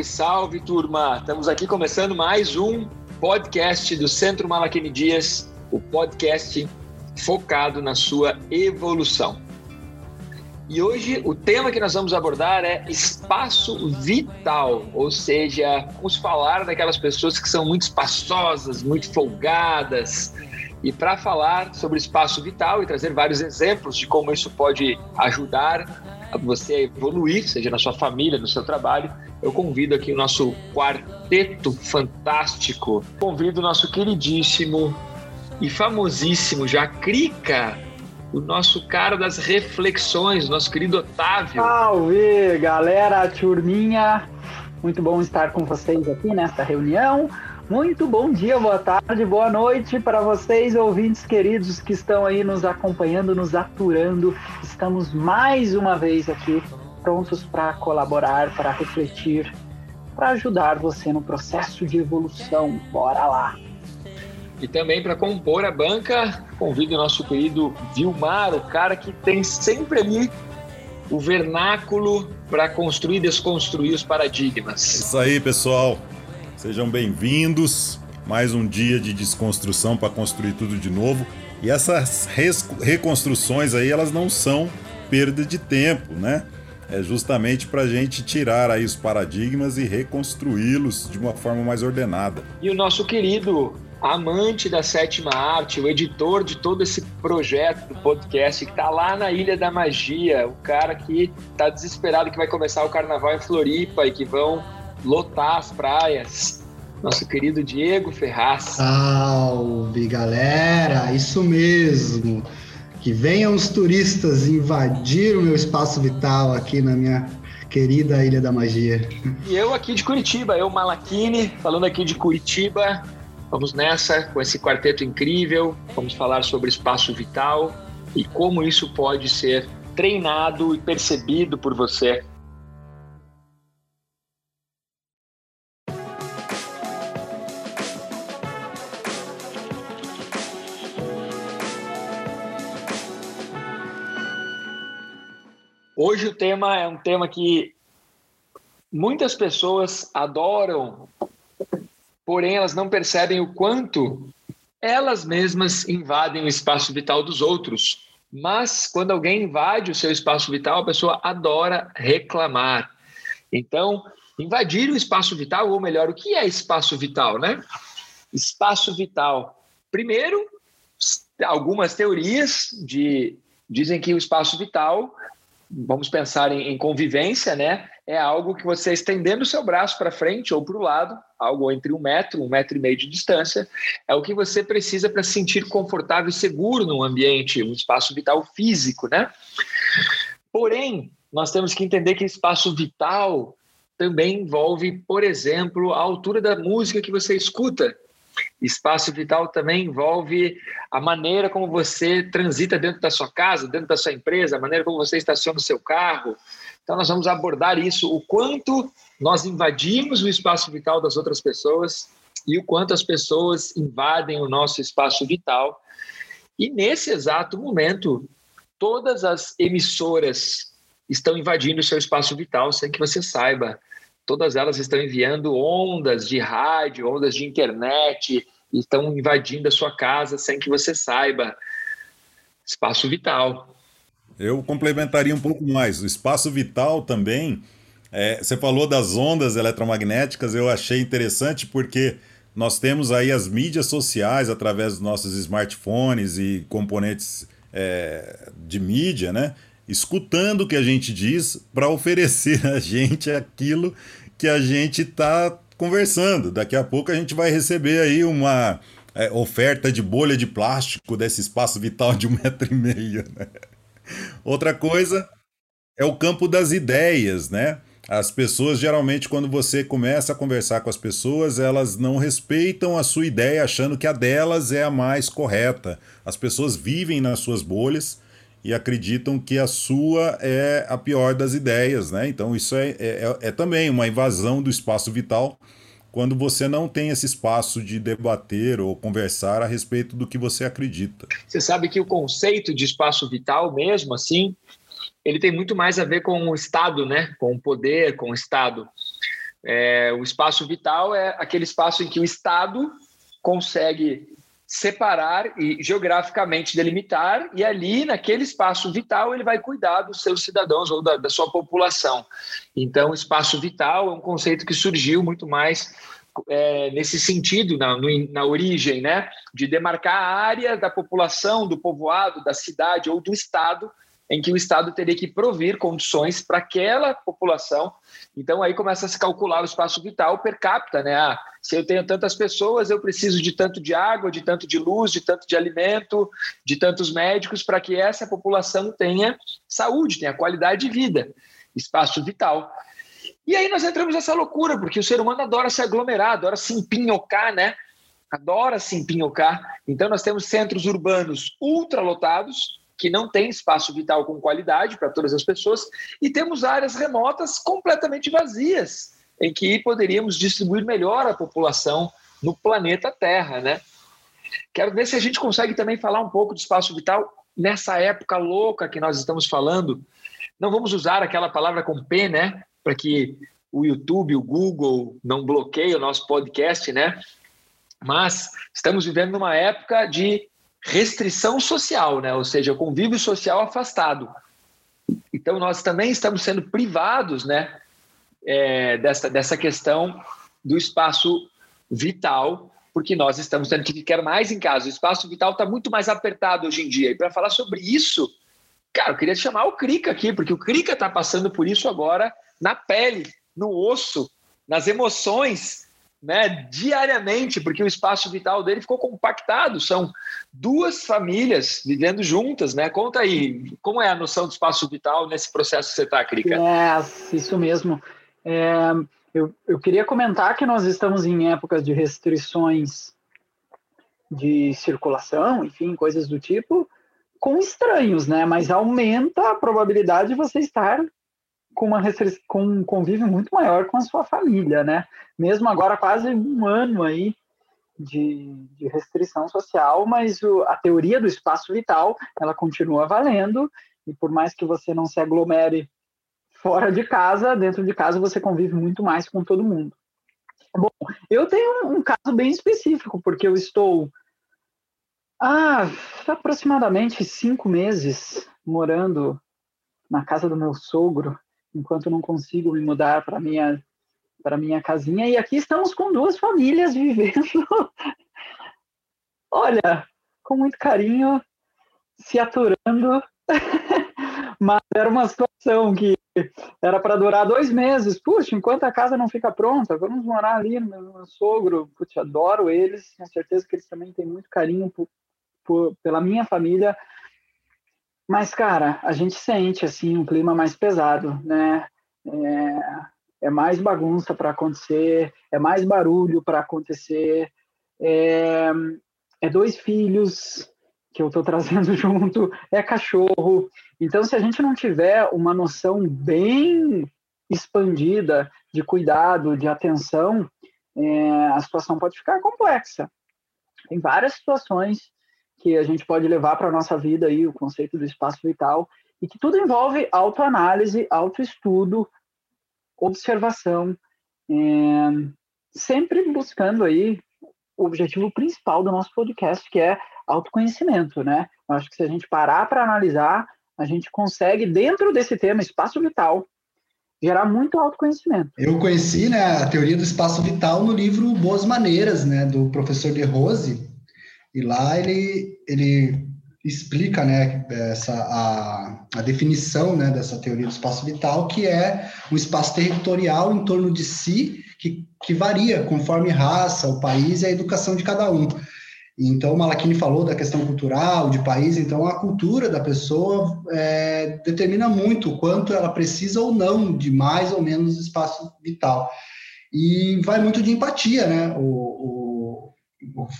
Salve, salve, turma! Estamos aqui começando mais um podcast do Centro Malaquini Dias, o podcast focado na sua evolução. E hoje o tema que nós vamos abordar é espaço vital, ou seja, vamos falar daquelas pessoas que são muito espaçosas, muito folgadas. E para falar sobre espaço vital e trazer vários exemplos de como isso pode ajudar você evoluir, seja na sua família, no seu trabalho, eu convido aqui o nosso quarteto fantástico. Convido o nosso queridíssimo e famosíssimo já Crica, o nosso cara das reflexões, nosso querido Otávio. Salve, galera, turminha. Muito bom estar com vocês aqui nesta reunião. Muito bom dia, boa tarde, boa noite para vocês, ouvintes queridos que estão aí nos acompanhando, nos aturando. Estamos mais uma vez aqui prontos para colaborar, para refletir, para ajudar você no processo de evolução. Bora lá! E também para compor a banca, convido o nosso querido Vilmar, o cara que tem sempre ali o vernáculo para construir e desconstruir os paradigmas. Isso aí, pessoal. Sejam bem-vindos. Mais um dia de desconstrução para construir tudo de novo. E essas reconstruções aí, elas não são perda de tempo, né? É justamente para a gente tirar aí os paradigmas e reconstruí-los de uma forma mais ordenada. E o nosso querido amante da sétima arte, o editor de todo esse projeto do podcast, que está lá na Ilha da Magia, o cara que está desesperado que vai começar o carnaval em Floripa e que vão lotar as praias. Nosso querido Diego Ferraz. Salve, galera! Isso mesmo! Que venham os turistas invadir o meu espaço vital aqui na minha querida Ilha da Magia. E eu aqui de Curitiba, eu Malaquini, falando aqui de Curitiba. Vamos nessa com esse quarteto incrível. Vamos falar sobre espaço vital e como isso pode ser treinado e percebido por você Hoje o tema é um tema que muitas pessoas adoram, porém elas não percebem o quanto elas mesmas invadem o espaço vital dos outros. Mas quando alguém invade o seu espaço vital, a pessoa adora reclamar. Então, invadir o espaço vital, ou melhor, o que é espaço vital, né? Espaço vital. Primeiro, algumas teorias de, dizem que o espaço vital vamos pensar em, em, convivência, né? É algo que você estendendo o seu braço para frente ou para o lado, algo entre um metro, um metro e meio de distância, é o que você precisa para se sentir confortável e seguro num ambiente, um espaço vital físico, né? Porém, nós temos que entender que espaço vital também envolve, por exemplo, a altura da música que você escuta. Espaço vital também envolve a maneira como você transita dentro da sua casa, dentro da sua empresa, a maneira como você estaciona o seu carro. Então, nós vamos abordar isso, o quanto nós invadimos o espaço vital das outras pessoas e o quanto as pessoas invadem o nosso espaço vital. E nesse exato momento, todas as emissoras estão invadindo o seu espaço vital sem que você saiba todas elas estão enviando ondas de rádio, ondas de internet, e estão invadindo a sua casa sem que você saiba. Espaço vital. Eu complementaria um pouco mais. O espaço vital também. É, você falou das ondas eletromagnéticas, eu achei interessante porque nós temos aí as mídias sociais através dos nossos smartphones e componentes é, de mídia, né? Escutando o que a gente diz para oferecer a gente aquilo que a gente está conversando. Daqui a pouco a gente vai receber aí uma é, oferta de bolha de plástico desse espaço vital de um metro e meio. Né? Outra coisa é o campo das ideias, né? As pessoas geralmente, quando você começa a conversar com as pessoas, elas não respeitam a sua ideia, achando que a delas é a mais correta. As pessoas vivem nas suas bolhas e acreditam que a sua é a pior das ideias, né? Então isso é, é, é, também uma invasão do espaço vital quando você não tem esse espaço de debater ou conversar a respeito do que você acredita. Você sabe que o conceito de espaço vital mesmo, assim, ele tem muito mais a ver com o Estado, né? Com o poder, com o Estado. É, o espaço vital é aquele espaço em que o Estado consegue separar e geograficamente delimitar, e ali, naquele espaço vital, ele vai cuidar dos seus cidadãos ou da, da sua população. Então, espaço vital é um conceito que surgiu muito mais é, nesse sentido, na, no, na origem, né? de demarcar a área da população, do povoado, da cidade ou do Estado em que o Estado teria que provir condições para aquela população. Então aí começa a se calcular o espaço vital per capita, né? Ah, se eu tenho tantas pessoas, eu preciso de tanto de água, de tanto de luz, de tanto de alimento, de tantos médicos para que essa população tenha saúde, tenha qualidade de vida, espaço vital. E aí nós entramos nessa loucura, porque o ser humano adora se aglomerar, adora se empinhocar, né? Adora se empinhocar. Então nós temos centros urbanos ultralotados, que não tem espaço vital com qualidade para todas as pessoas, e temos áreas remotas completamente vazias, em que poderíamos distribuir melhor a população no planeta Terra, né? Quero ver se a gente consegue também falar um pouco de espaço vital nessa época louca que nós estamos falando. Não vamos usar aquela palavra com P, né? Para que o YouTube, o Google não bloqueiem o nosso podcast, né? Mas estamos vivendo numa época de restrição social, né? ou seja, convívio social afastado. Então, nós também estamos sendo privados né, é, dessa, dessa questão do espaço vital, porque nós estamos tendo que ficar mais em casa. O espaço vital está muito mais apertado hoje em dia. E para falar sobre isso, cara, eu queria chamar o Crica aqui, porque o Crica está passando por isso agora na pele, no osso, nas emoções né, diariamente, porque o espaço vital dele ficou compactado. São duas famílias vivendo juntas, né? Conta aí, como é a noção do espaço vital nesse processo que você está, Crica? É, isso mesmo. É, eu, eu queria comentar que nós estamos em épocas de restrições de circulação, enfim, coisas do tipo, com estranhos, né? Mas aumenta a probabilidade de você estar com, uma com um convívio muito maior com a sua família, né? Mesmo agora quase um ano aí de, de restrição social, mas o, a teoria do espaço vital, ela continua valendo, e por mais que você não se aglomere fora de casa, dentro de casa você convive muito mais com todo mundo. Bom, eu tenho um, um caso bem específico, porque eu estou há aproximadamente cinco meses morando na casa do meu sogro, enquanto não consigo me mudar para minha para minha casinha e aqui estamos com duas famílias vivendo. Olha, com muito carinho, se aturando, mas era uma situação que era para durar dois meses. Puxa, enquanto a casa não fica pronta, vamos morar ali no meu sogro. Putz, adoro eles, tenho certeza que eles também têm muito carinho por, por, pela minha família. Mas, cara, a gente sente, assim, um clima mais pesado, né? É, é mais bagunça para acontecer, é mais barulho para acontecer, é, é dois filhos que eu estou trazendo junto, é cachorro. Então, se a gente não tiver uma noção bem expandida de cuidado, de atenção, é, a situação pode ficar complexa. Tem várias situações que a gente pode levar para a nossa vida aí, o conceito do espaço vital, e que tudo envolve autoanálise, autoestudo, observação, é, sempre buscando aí o objetivo principal do nosso podcast, que é autoconhecimento, né? Eu acho que se a gente parar para analisar, a gente consegue, dentro desse tema, espaço vital, gerar muito autoconhecimento. Eu conheci né, a teoria do espaço vital no livro Boas Maneiras, né, do professor De Rose, e lá ele, ele explica né, essa, a, a definição né, dessa teoria do espaço vital, que é um espaço territorial em torno de si, que, que varia conforme raça, o país e a educação de cada um. Então, Malachini falou da questão cultural, de país, então a cultura da pessoa é, determina muito o quanto ela precisa ou não de mais ou menos espaço vital. E vai muito de empatia, né? O, o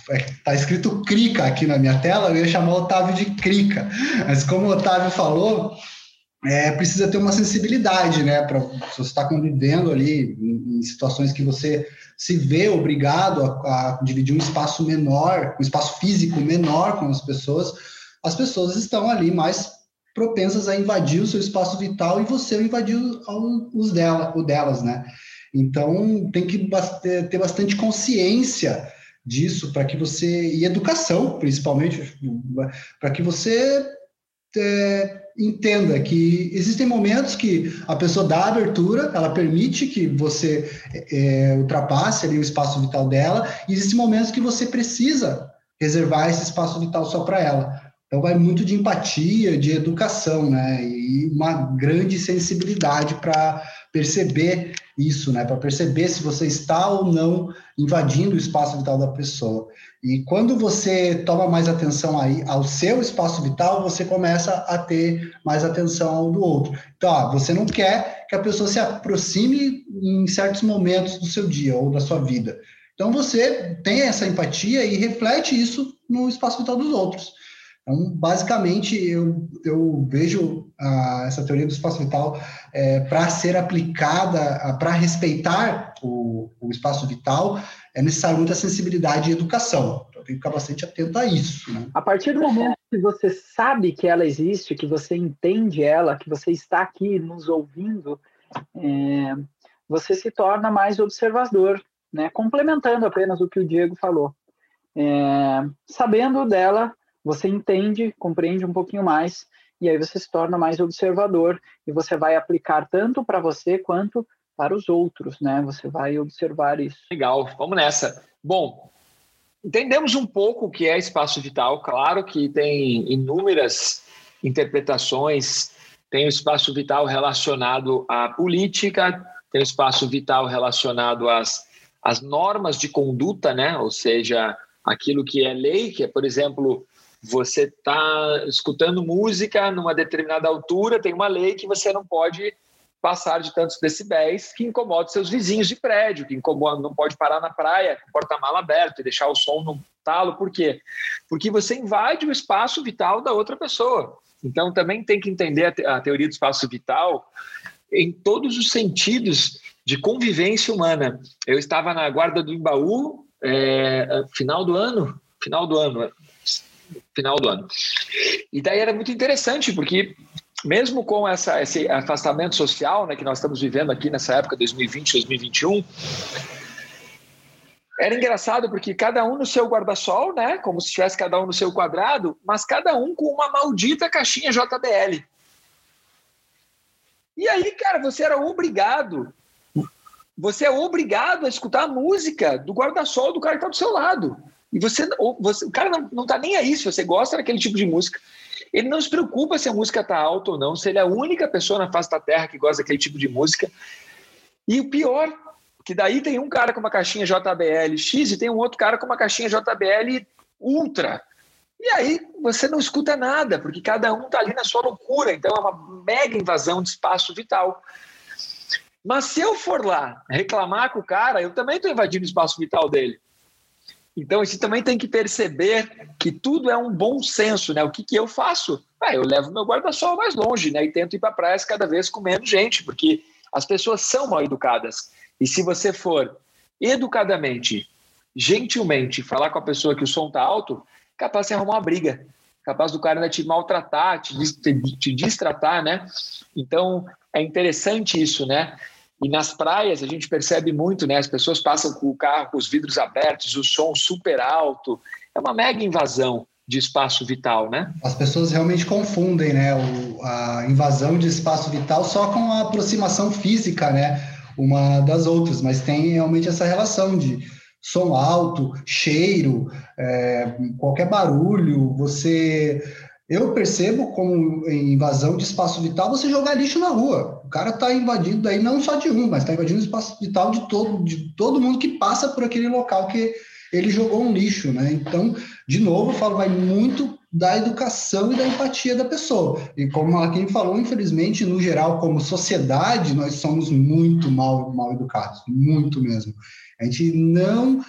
Está escrito Crica aqui na minha tela, eu ia chamar o Otávio de Crica, mas como o Otávio falou, é, precisa ter uma sensibilidade, né? Para se você está convivendo ali em, em, situações que você se vê obrigado a, a, dividir um espaço menor, um espaço físico menor com as pessoas, as pessoas estão ali mais propensas a invadir o seu espaço vital e você invadir os dela, o delas, né? Então, tem que ter bastante consciência disso para que você e educação, principalmente, para que você é, entenda que existem momentos que a pessoa dá abertura, ela permite que você é, ultrapasse ali o espaço vital dela, e existem momentos que você precisa reservar esse espaço vital só para ela. Então vai muito de empatia, de educação, né? E uma grande sensibilidade para perceber isso, né? Para perceber se você está ou não invadindo o espaço vital da pessoa. E quando você toma mais atenção aí ao seu espaço vital, você começa a ter mais atenção ao do outro. Então, ó, você não quer que a pessoa se aproxime em certos momentos do seu dia ou da sua vida. Então você tem essa empatia e reflete isso no espaço vital dos outros. Então, basicamente, eu, eu vejo ah, essa teoria do espaço vital é, para ser aplicada, para respeitar o, o, espaço vital, é necessário muita sensibilidade e educação. Então, tem que ficar bastante atento a isso. Né? A partir do momento que você sabe que ela existe, que você entende ela, que você está aqui nos ouvindo, é, você se torna mais observador, né? complementando apenas o que o Diego falou. É, sabendo dela, você entende, compreende um pouquinho mais, e aí você se torna mais observador e você vai aplicar tanto para você quanto para os outros, né? Você vai observar isso. Legal, vamos nessa. Bom, entendemos um pouco o que é espaço vital, claro que tem inúmeras interpretações, tem o espaço vital relacionado à política, tem o espaço vital relacionado às, às normas de conduta, né? Ou seja, aquilo que é lei, que é, por exemplo, você está escutando música numa determinada altura, tem uma lei que você não pode passar de tantos decibéis que incomoda seus vizinhos de prédio, que incomoda, não pode parar na praia com porta-mala aberto e deixar o som no talo. Por quê? Porque você invade o espaço vital da outra pessoa. Então, também tem que entender a, te a teoria do espaço vital em todos os sentidos de convivência humana. Eu estava na guarda do Imbaú, é, final do ano, final do ano, final do ano. E daí era muito interessante, porque mesmo com essa, esse afastamento social né, que nós estamos vivendo aqui nessa época, 2020, 2021, era engraçado porque cada um no seu guarda-sol, né, como se tivesse cada um no seu quadrado, mas cada um com uma maldita caixinha JBL. E aí, cara, você era obrigado, você é obrigado a escutar a música do guarda-sol do cara que está do seu lado. E você, você o cara não, não tá nem aí se você gosta daquele tipo de música. Ele não se preocupa se a música tá alta ou não, se ele é a única pessoa na face da Terra que gosta daquele tipo de música. E o pior, que daí tem um cara com uma caixinha JBL X e tem um outro cara com uma caixinha JBL Ultra. E aí você não escuta nada, porque cada um tá ali na sua loucura. Então é uma mega invasão de espaço vital. Mas se eu for lá reclamar com o cara, eu também estou invadindo o espaço vital dele. Então, você também tem que perceber que tudo é um bom senso, né? O que, que eu faço? Ah, eu levo meu guarda-sol mais longe, né? E tento ir para praias cada vez com menos gente, porque as pessoas são mal educadas. E se você for educadamente, gentilmente, falar com a pessoa que o som tá alto, capaz de arrumar uma briga. Capaz do cara ainda te maltratar, te, te, te distratar, né? Então, é interessante isso, né? E nas praias a gente percebe muito, né? As pessoas passam com o carro com os vidros abertos, o som super alto. É uma mega invasão de espaço vital, né? As pessoas realmente confundem, né? O, a invasão de espaço vital só com a aproximação física, né? Uma das outras, mas tem realmente essa relação de som alto, cheiro, é, qualquer barulho, você eu percebo como invasão de espaço vital você jogar lixo na rua. Cara está invadindo daí não só de um, mas está invadindo o espaço vital de todo, de todo mundo que passa por aquele local que ele jogou um lixo, né? Então, de novo, eu falo, vai muito da educação e da empatia da pessoa. E como a quem falou, infelizmente, no geral, como sociedade, nós somos muito mal, mal educados, muito mesmo. A gente não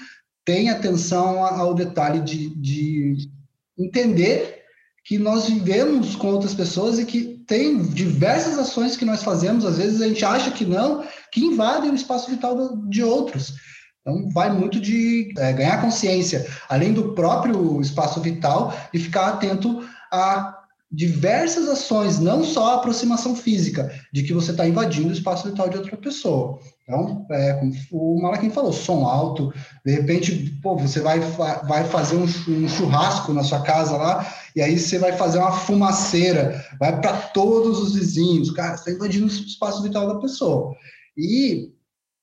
tem atenção ao detalhe de, de entender que nós vivemos com outras pessoas e que tem diversas ações que nós fazemos, às vezes a gente acha que não, que invadem o espaço vital de outros. Então, vai muito de é, ganhar consciência, além do próprio espaço vital, e ficar atento a diversas ações, não só a aproximação física, de que você está invadindo o espaço vital de outra pessoa. Então, é, como o Malaquim falou, som alto, de repente, pô, você vai, vai fazer um, um churrasco na sua casa lá, e aí você vai fazer uma fumaceira, vai para todos os vizinhos, cara, você está invadindo o espaço vital da pessoa. E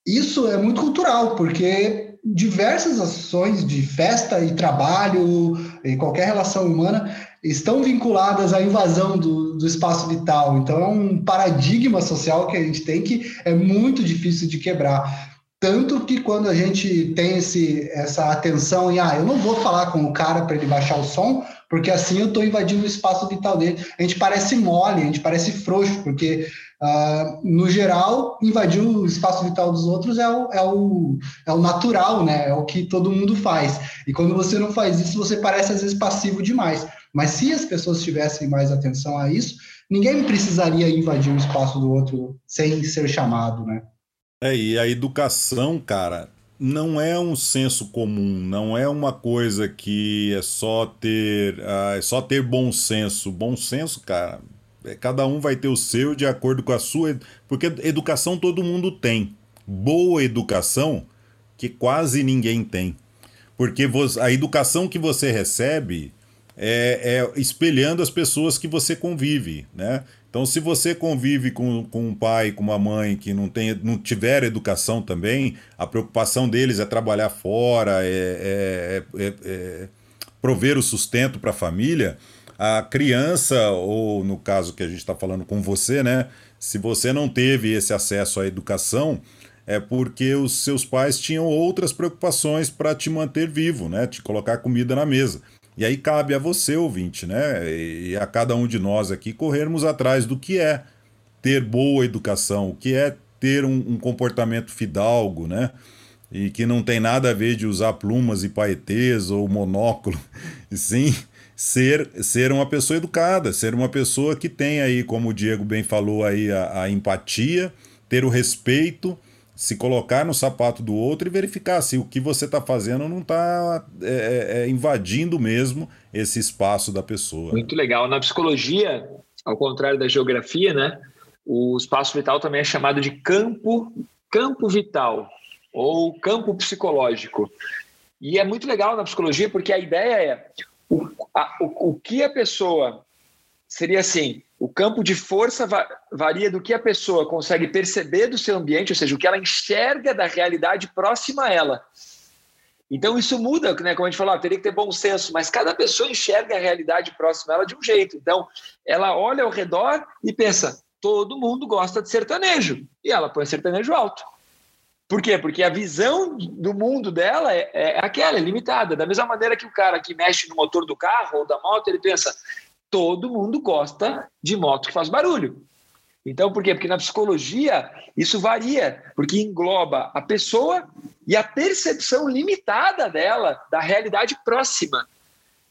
isso é muito cultural, porque diversas ações de festa e trabalho e qualquer relação humana estão vinculadas à invasão do, do, espaço vital. Então, é um paradigma social que a gente tem que é muito difícil de quebrar. Tanto que quando a gente tem esse, essa atenção em, ah, eu não vou falar com o cara para ele baixar o som, porque assim eu estou invadindo o espaço vital dele. A gente parece mole, a gente parece frouxo, porque Uh, no geral, invadir o espaço vital dos outros é o, é, o, é o natural, né? É o que todo mundo faz. E quando você não faz isso, você parece às vezes passivo demais. Mas se as pessoas tivessem mais atenção a isso, ninguém precisaria invadir o espaço do outro sem ser chamado, né? É, e a educação, cara, não é um senso comum, não é uma coisa que é só ter, uh, é só ter bom senso. Bom senso, cara, é, cada um vai ter o seu de acordo com a sua. Porque educação todo mundo tem. Boa educação que quase ninguém tem. Porque a educação que você recebe é, é, espelhando as pessoas que você convive, né? Então, se você convive com, com um pai, com uma mãe que não, tem, não tiver educação também, a preocupação deles é trabalhar fora, é, é, é, é prover o sustento para a família, a criança, ou no caso que a gente está falando com você, né? Se você não teve esse acesso à educação, é porque os seus pais tinham outras preocupações para te manter vivo, né? Te colocar comida na mesa. E aí cabe a você, ouvinte, né? E a cada um de nós aqui corrermos atrás do que é ter boa educação, o que é ter um, um comportamento fidalgo, né? E que não tem nada a ver de usar plumas e paetês ou monóculo, e sim ser, ser uma pessoa educada, ser uma pessoa que tem aí, como o Diego bem falou aí, a, a empatia, ter o respeito, se colocar no sapato do outro e verificar se o que você está fazendo não está é, é, é, invadindo mesmo esse espaço da pessoa. Muito legal. Na psicologia, ao contrário da geografia, né, o espaço vital também é chamado de campo, campo vital ou campo psicológico. E é muito legal na psicologia porque a ideia é o, a, o, o que a pessoa seria assim: o campo de força va varia do que a pessoa consegue perceber do seu ambiente, ou seja, o que ela enxerga da realidade próxima a ela. Então isso muda, né? Como a gente falou, ah, teria que ter bom senso, mas cada pessoa enxerga a realidade próxima a ela de um jeito. Então ela olha ao redor e pensa: todo mundo gosta de sertanejo, e ela põe sertanejo alto. Por quê? Porque a visão do mundo dela é, é aquela, é limitada. Da mesma maneira que o cara que mexe no motor do carro ou da moto, ele pensa, todo mundo gosta de moto que faz barulho. Então, por quê? Porque na psicologia isso varia, porque engloba a pessoa e a percepção limitada dela da realidade próxima.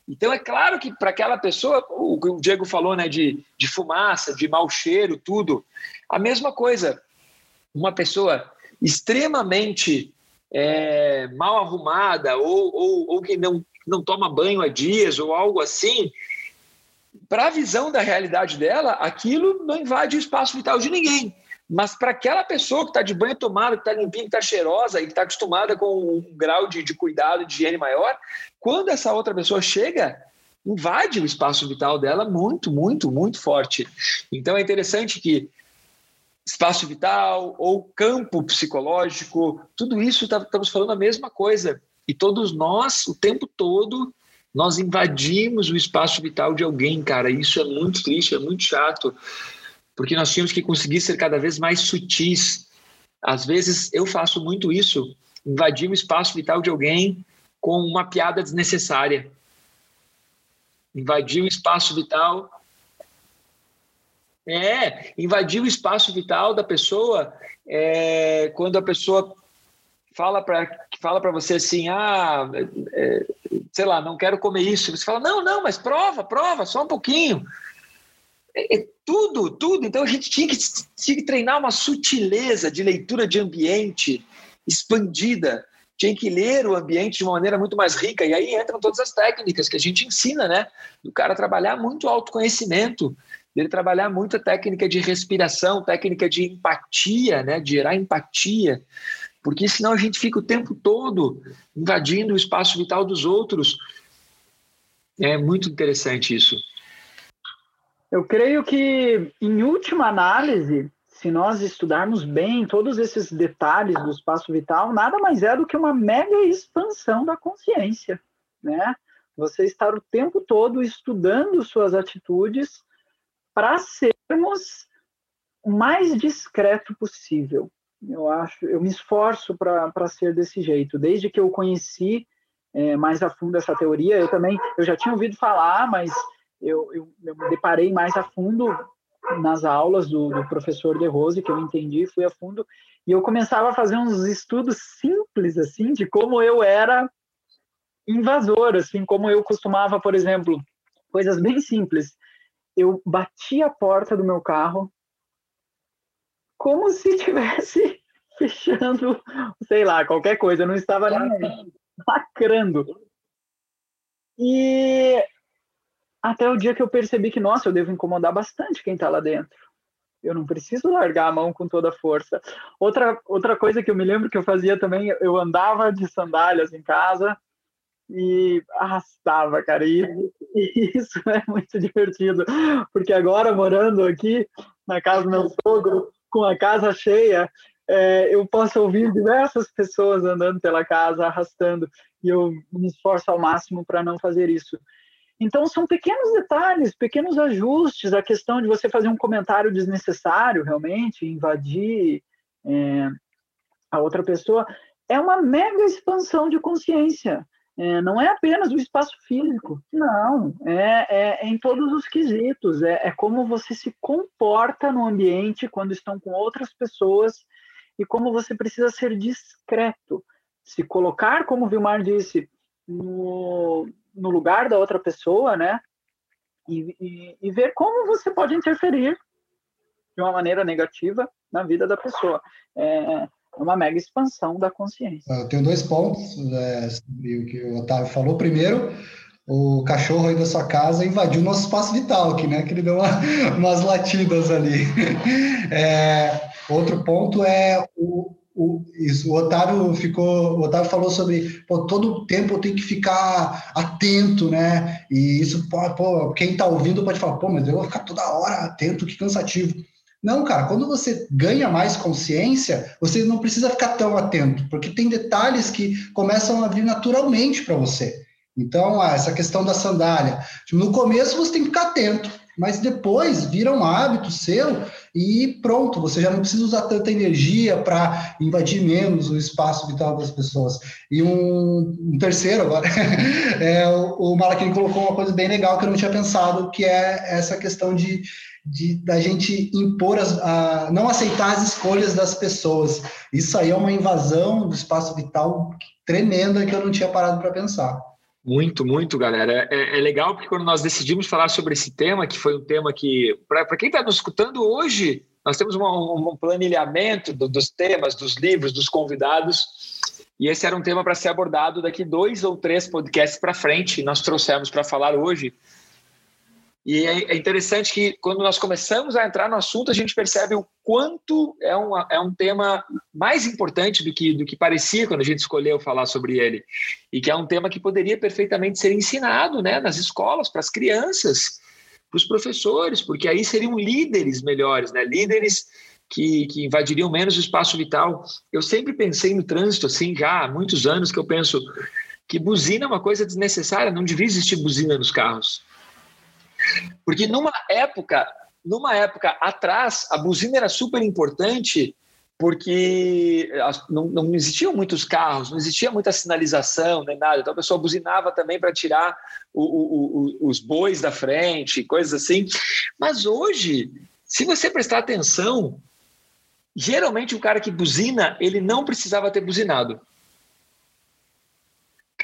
Então, é claro que para aquela pessoa, o que o Diego falou, né, de, de fumaça, de mau cheiro, tudo, a mesma coisa. Uma pessoa extremamente é, mal arrumada ou, ou, ou que não, não toma banho há dias ou algo assim, para a visão da realidade dela, aquilo não invade o espaço vital de ninguém. Mas para aquela pessoa que está de banho tomado, que está limpinha, que está cheirosa e que está acostumada com um grau de, de cuidado, de higiene maior, quando essa outra pessoa chega, invade o espaço vital dela muito, muito, muito forte. Então é interessante que espaço vital ou campo psicológico, tudo isso tá, estamos falando a mesma coisa. E todos nós, o tempo todo, nós invadimos o espaço vital de alguém, cara. Isso é muito triste, é muito chato, porque nós tínhamos que conseguir ser cada vez mais sutis. Às vezes eu faço muito isso, invadir o espaço vital de alguém com uma piada desnecessária. Invadir o espaço vital é, invadir o espaço vital da pessoa é, quando a pessoa fala para fala para você assim, ah, é, sei lá, não quero comer isso. Você fala, não, não, mas prova, prova, só um pouquinho. É, é tudo, tudo. Então a gente tinha que, tinha que treinar uma sutileza de leitura de ambiente expandida tinha que ler o ambiente de uma maneira muito mais rica. E aí entram todas as técnicas que a gente ensina, né? Do cara trabalhar muito autoconhecimento, dele trabalhar muito a técnica de respiração, técnica de empatia, né? De gerar empatia. Porque senão a gente fica o tempo todo invadindo o espaço vital dos outros. É muito interessante isso. Eu creio que, em última análise, se nós estudarmos bem todos esses detalhes do espaço vital, nada mais é do que uma mega expansão da consciência, né? Você estar o tempo todo estudando suas atitudes para sermos o mais discreto possível. Eu acho, eu me esforço para ser desse jeito. Desde que eu conheci é, mais a fundo essa teoria, eu também, eu já tinha ouvido falar, mas eu, eu, eu me deparei mais a fundo nas aulas do, do, professor De Rose, que eu entendi, fui a fundo, e eu começava a fazer uns estudos simples, assim, de como eu era invasor, assim, como eu costumava, por exemplo, coisas bem simples. Eu batia a porta do meu carro como se tivesse fechando, sei lá, qualquer coisa, eu não estava nem lacrando. E até o dia que eu percebi que, nossa, eu devo incomodar bastante quem está lá dentro. Eu não preciso largar a mão com toda a força. Outra, outra coisa que eu me lembro que eu fazia também, eu andava de sandálias em casa e arrastava, cara. E, e isso é muito divertido, porque agora morando aqui na casa do meu sogro, com a casa cheia, é, eu posso ouvir diversas pessoas andando pela casa, arrastando, e eu me esforço ao máximo para não fazer isso. Então, são pequenos detalhes, pequenos ajustes, a questão de você fazer um comentário desnecessário, realmente, invadir é, a outra pessoa, é uma mega expansão de consciência. É, não é apenas o espaço físico, não, é, é, é em todos os quesitos, é, é, como você se comporta no ambiente quando estão com outras pessoas e como você precisa ser discreto, se colocar, como o Vilmar disse, no, no lugar da outra pessoa, né? E, e, e, ver como você pode interferir de uma maneira negativa na vida da pessoa. É uma mega expansão da consciência. Eu tenho dois pontos é, sobre o que o Otávio falou. Primeiro, o cachorro aí da sua casa invadiu nosso espaço vital aqui, né? Que ele deu uma, umas latidas ali. É, outro ponto é o, o, isso, o Otávio ficou, o Otávio falou sobre, pô, todo tempo eu tenho que ficar atento, né? E isso, pô, pô quem está ouvindo pode falar, pô, mas eu vou ficar toda hora atento, que cansativo. Não, cara, quando você ganha mais consciência, você não precisa ficar tão atento, porque tem detalhes que começam a vir naturalmente para você. Então, ah, essa questão da sandália, no começo você tem que ficar atento, mas depois vira um hábito seu e pronto, você já não precisa usar tanta energia para invadir menos o espaço vital das pessoas. E um, um terceiro agora, é, o, o colocou uma coisa bem legal que eu não tinha pensado, que é essa questão de, de da gente impor, as, a, não aceitar as escolhas das pessoas. Isso aí é uma invasão do espaço vital tremenda que eu não tinha parado para pensar. Muito, muito, galera. É, é, legal porque quando nós decidimos falar sobre esse tema, que foi um tema que, para quem está nos escutando hoje, nós temos um, um planilhamento do, dos temas, dos livros, dos convidados, e esse era um tema para ser abordado daqui dois ou três podcasts para frente, nós trouxemos para falar hoje. E é, é interessante que quando nós começamos a entrar no assunto, a gente percebe o quanto é um, é um tema mais importante do que, do que parecia quando a gente escolheu falar sobre ele. E que é um tema que poderia perfeitamente ser ensinado né, nas escolas, para as crianças, para os professores, porque aí seriam líderes melhores, né? líderes que, que invadiriam menos o espaço vital. Eu sempre pensei no trânsito, assim, já há muitos anos que eu penso que buzina é uma coisa desnecessária, não devia existir buzina nos carros. Porque numa época, numa época atrás, a buzina era super importante porque não, não existiam muitos carros, não existia muita sinalização nem nada. Então a pessoa buzinava também para tirar o, o, o, os bois da frente, coisas assim. Mas hoje, se você prestar atenção, geralmente o cara que buzina, ele não precisava ter buzinado.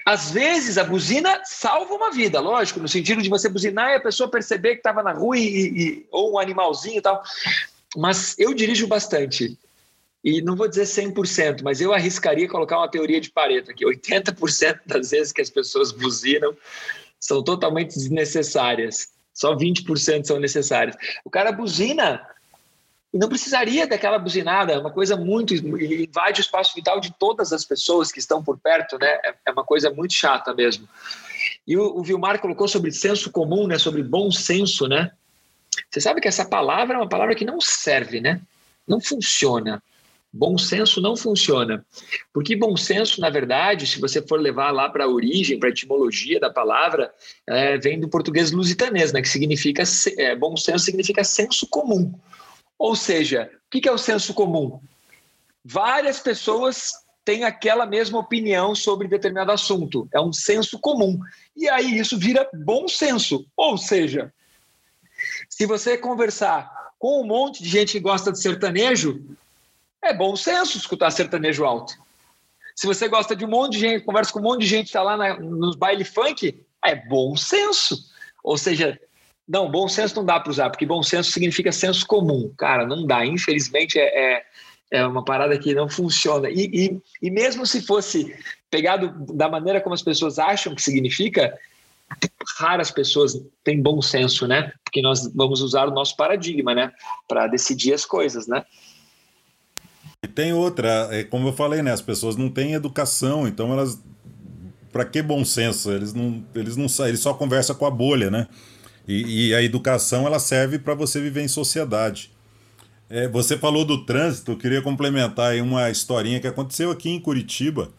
Às vezes a buzina salva uma vida, lógico, no sentido de você buzinar e a pessoa perceber que estava na rua e, e, ou um animalzinho e tal. Mas eu dirijo bastante. e não vou dizer 100%, mas eu arriscaria colocar uma teoria de Pareto aqui. 80% das vezes que as pessoas buzinam são totalmente desnecessárias. Só 20% são necessárias. O cara buzina e não precisaria daquela buzinada, é uma coisa muito. invade o espaço vital de todas as pessoas que estão por perto, né? É, é uma coisa muito chata mesmo. E o, o Vilmar colocou sobre senso comum, né? Sobre bom senso, né? Você sabe que essa palavra é uma palavra que não serve, né? Não funciona. Bom senso não funciona. Porque bom senso, na verdade, se você for levar lá para a origem, para a etimologia da palavra, é, vem do português lusitanês, né, que significa é, bom senso significa senso comum. Ou seja, o que é o senso comum? Várias pessoas têm aquela mesma opinião sobre determinado assunto. É um senso comum. E aí isso vira bom senso. Ou seja, se você conversar com um monte de gente que gosta de sertanejo, é bom senso escutar sertanejo alto. Se você gosta de um monte de gente, conversa com um monte de gente que está lá na, nos baile funk, é bom senso. Ou seja, não, bom senso não dá para usar, porque bom senso significa senso comum. Cara, não dá. Infelizmente, é, é, é uma parada que não funciona. E, e, e, mesmo se fosse pegado da maneira como as pessoas acham que significa, raras pessoas têm bom senso, né? Porque nós vamos usar o nosso paradigma, né? Para decidir as coisas, né? E tem outra, é, como eu falei, né? As pessoas não têm educação, então elas. Para que bom senso? Eles não, eles não eles só conversam com a bolha, né? E, e a educação ela serve para você viver em sociedade. É, você falou do trânsito, eu queria complementar aí uma historinha que aconteceu aqui em Curitiba.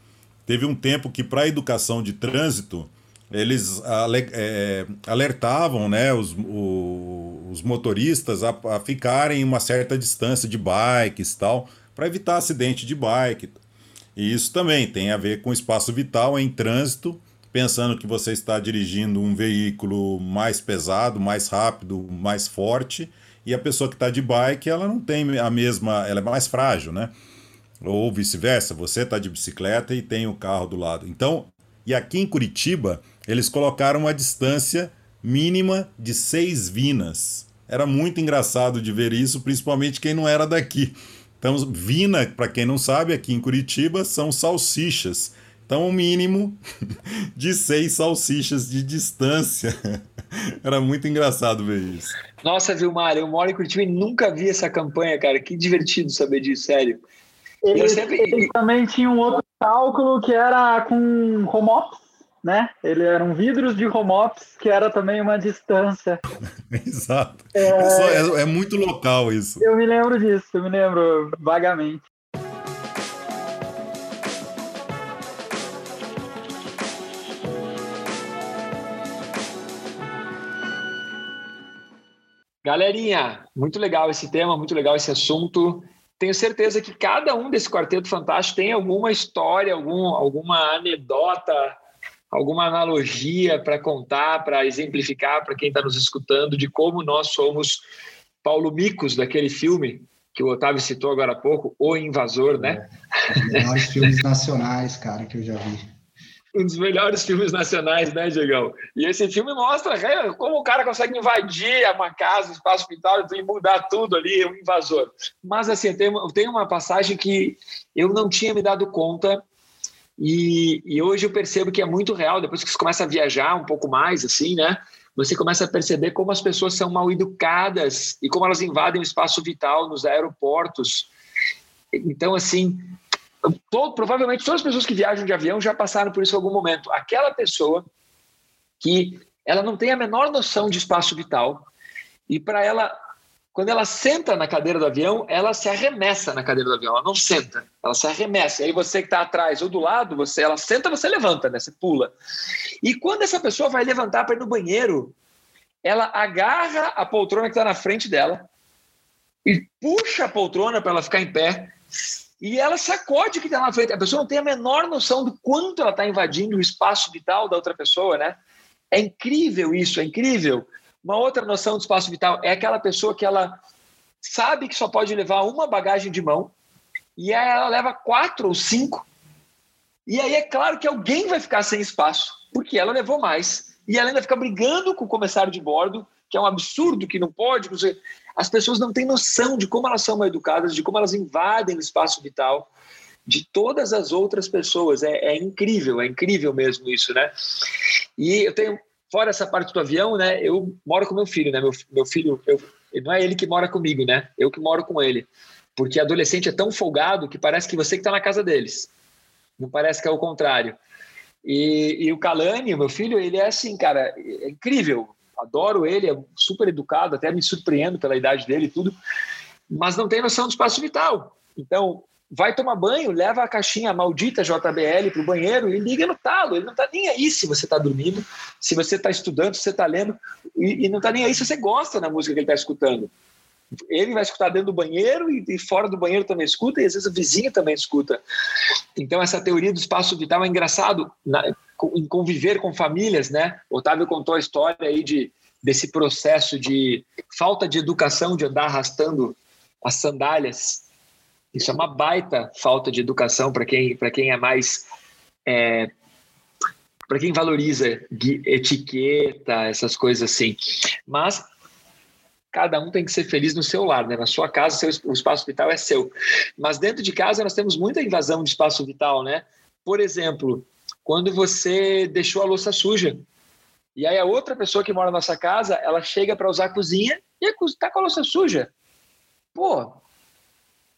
Teve um tempo que, para a educação de trânsito, eles é, alertavam né, os, os motoristas a, a ficarem em uma certa distância de bikes e tal, para evitar acidente de bike. E isso também tem a ver com espaço vital em trânsito pensando que você está dirigindo um veículo mais pesado, mais rápido, mais forte, e a pessoa que está de bike, ela não tem a mesma, ela é mais frágil, né? Ou vice-versa, você está de bicicleta e tem o carro do lado. Então, e aqui em Curitiba, eles colocaram uma distância mínima de seis vinas. Era muito engraçado de ver isso, principalmente quem não era daqui. Então, vina, para quem não sabe, aqui em Curitiba são salsichas. Então, o mínimo de seis salsichas de distância. Era muito engraçado ver isso. Nossa, Vilmar, eu moro em Curitiba e nunca vi essa campanha, cara. Que divertido saber disso, sério. Ele, sempre... ele também tinha um outro cálculo que era com home office, né? Ele eram vidros de home office, que era também uma distância. Exato. É... É, é muito local isso. Eu me lembro disso, eu me lembro vagamente. Galerinha, muito legal esse tema, muito legal esse assunto. Tenho certeza que cada um desse quarteto fantástico tem alguma história, algum, alguma anedota, alguma analogia para contar, para exemplificar para quem está nos escutando de como nós somos Paulo Micos daquele filme que o Otávio citou agora há pouco, O Invasor, né? É, um melhores filmes nacionais, cara, que eu já vi um dos melhores filmes nacionais, né, Diegão? E esse filme mostra é, como o cara consegue invadir uma casa, um espaço vital e mudar tudo ali, um invasor. Mas, assim, tem, tem uma passagem que eu não tinha me dado conta e, e, hoje eu percebo que é muito real, depois que você começa a viajar um pouco mais, assim, né? Você começa a perceber como as pessoas são mal educadas e como elas invadem o espaço vital nos aeroportos. Então, assim, todo, provavelmente todas as pessoas que viajam de avião já passaram por isso em algum momento. Aquela pessoa que ela não tem a menor noção de espaço vital e para ela, quando ela senta na cadeira do avião, ela se arremessa na cadeira do avião, ela não senta, ela se arremessa. E aí você que está atrás ou do lado, você, ela senta, você levanta, né? Você pula. E quando essa pessoa vai levantar para ir no banheiro, ela agarra a poltrona que está na frente dela e puxa a poltrona para ela ficar em pé e ela sacode que está na frente. A pessoa não tem a menor noção do quanto ela está invadindo o espaço vital da outra pessoa, né? É incrível isso, é incrível. Uma outra noção do espaço vital é aquela pessoa que ela sabe que só pode levar uma bagagem de mão e aí ela leva quatro ou cinco. E aí é claro que alguém vai ficar sem espaço, porque ela levou mais. E ela ainda fica brigando com o comissário de bordo, que é um absurdo, que não pode. As pessoas não têm noção de como elas são mal educadas, de como elas invadem o espaço vital de todas as outras pessoas. É, é incrível, é incrível mesmo isso, né? E eu tenho, fora essa parte do avião, né? Eu moro com meu filho, né? Meu, meu filho, eu, não é ele que mora comigo, né? Eu que moro com ele. Porque adolescente é tão folgado que parece que você que está na casa deles. Não parece que é o contrário. E, e o Kalani, meu filho, ele é assim, cara, é incrível. Adoro ele, é super educado, até me surpreendo pela idade dele e tudo, mas não tem noção do espaço vital. Então, vai tomar banho, leva a caixinha maldita JBL para o banheiro e liga no talo. Ele não está nem aí se você está dormindo, se você está estudando, se você está lendo, e, e não está nem aí se você gosta da música que ele está escutando ele vai escutar dentro do banheiro e, e, fora do banheiro também escuta, e às vezes o vizinho também escuta. Então, essa teoria do espaço vital é engraçado na, em conviver com famílias, né? Otávio contou a história aí de, desse processo de falta de educação, de andar arrastando as sandálias. Isso é uma baita falta de educação para quem, quem é mais. É, para quem valoriza etiqueta, essas coisas assim. Mas cada um tem que ser feliz no seu lar, né? Na sua casa, seu, o espaço vital é seu. Mas dentro de casa nós temos muita invasão de espaço vital, né? Por exemplo, quando você deixou a louça suja, e aí a outra pessoa que mora na nossa casa, ela chega para usar a cozinha e está com a louça suja. Pô,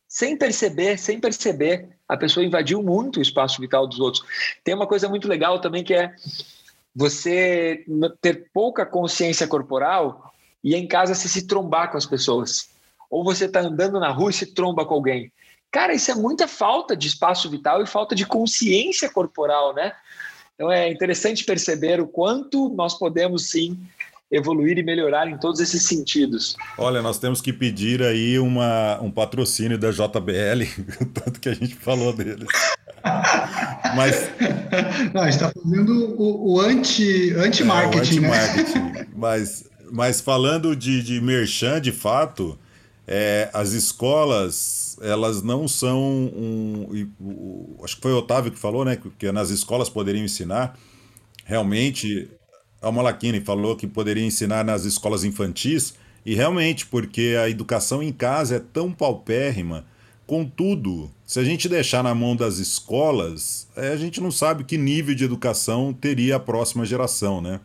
sem perceber, sem perceber, a pessoa invadiu muito o espaço vital dos outros. Tem uma coisa muito legal também que é você ter pouca consciência corporal e em casa você se trombar com as pessoas. Ou você está andando na rua e se tromba com alguém. Cara, isso é muita falta de espaço vital e falta de consciência corporal, né? Então é interessante perceber o quanto nós podemos sim evoluir e melhorar em todos esses sentidos. Olha, nós temos que pedir aí uma, um patrocínio da JBL, tanto que a gente falou deles. Mas. Não, a gente está fazendo o, o anti-marketing, é, anti né? Mas mas falando de, de merchan, de fato, é, as escolas, elas não são um. acho que foi o Otávio que falou, né? Que nas escolas poderiam ensinar. Realmente, a Malaquini falou que poderia ensinar nas escolas infantis, e realmente, porque a educação em casa é tão paupérrima. Contudo, se a gente deixar na mão das escolas, é, a gente não sabe que nível de educação teria a próxima geração, né?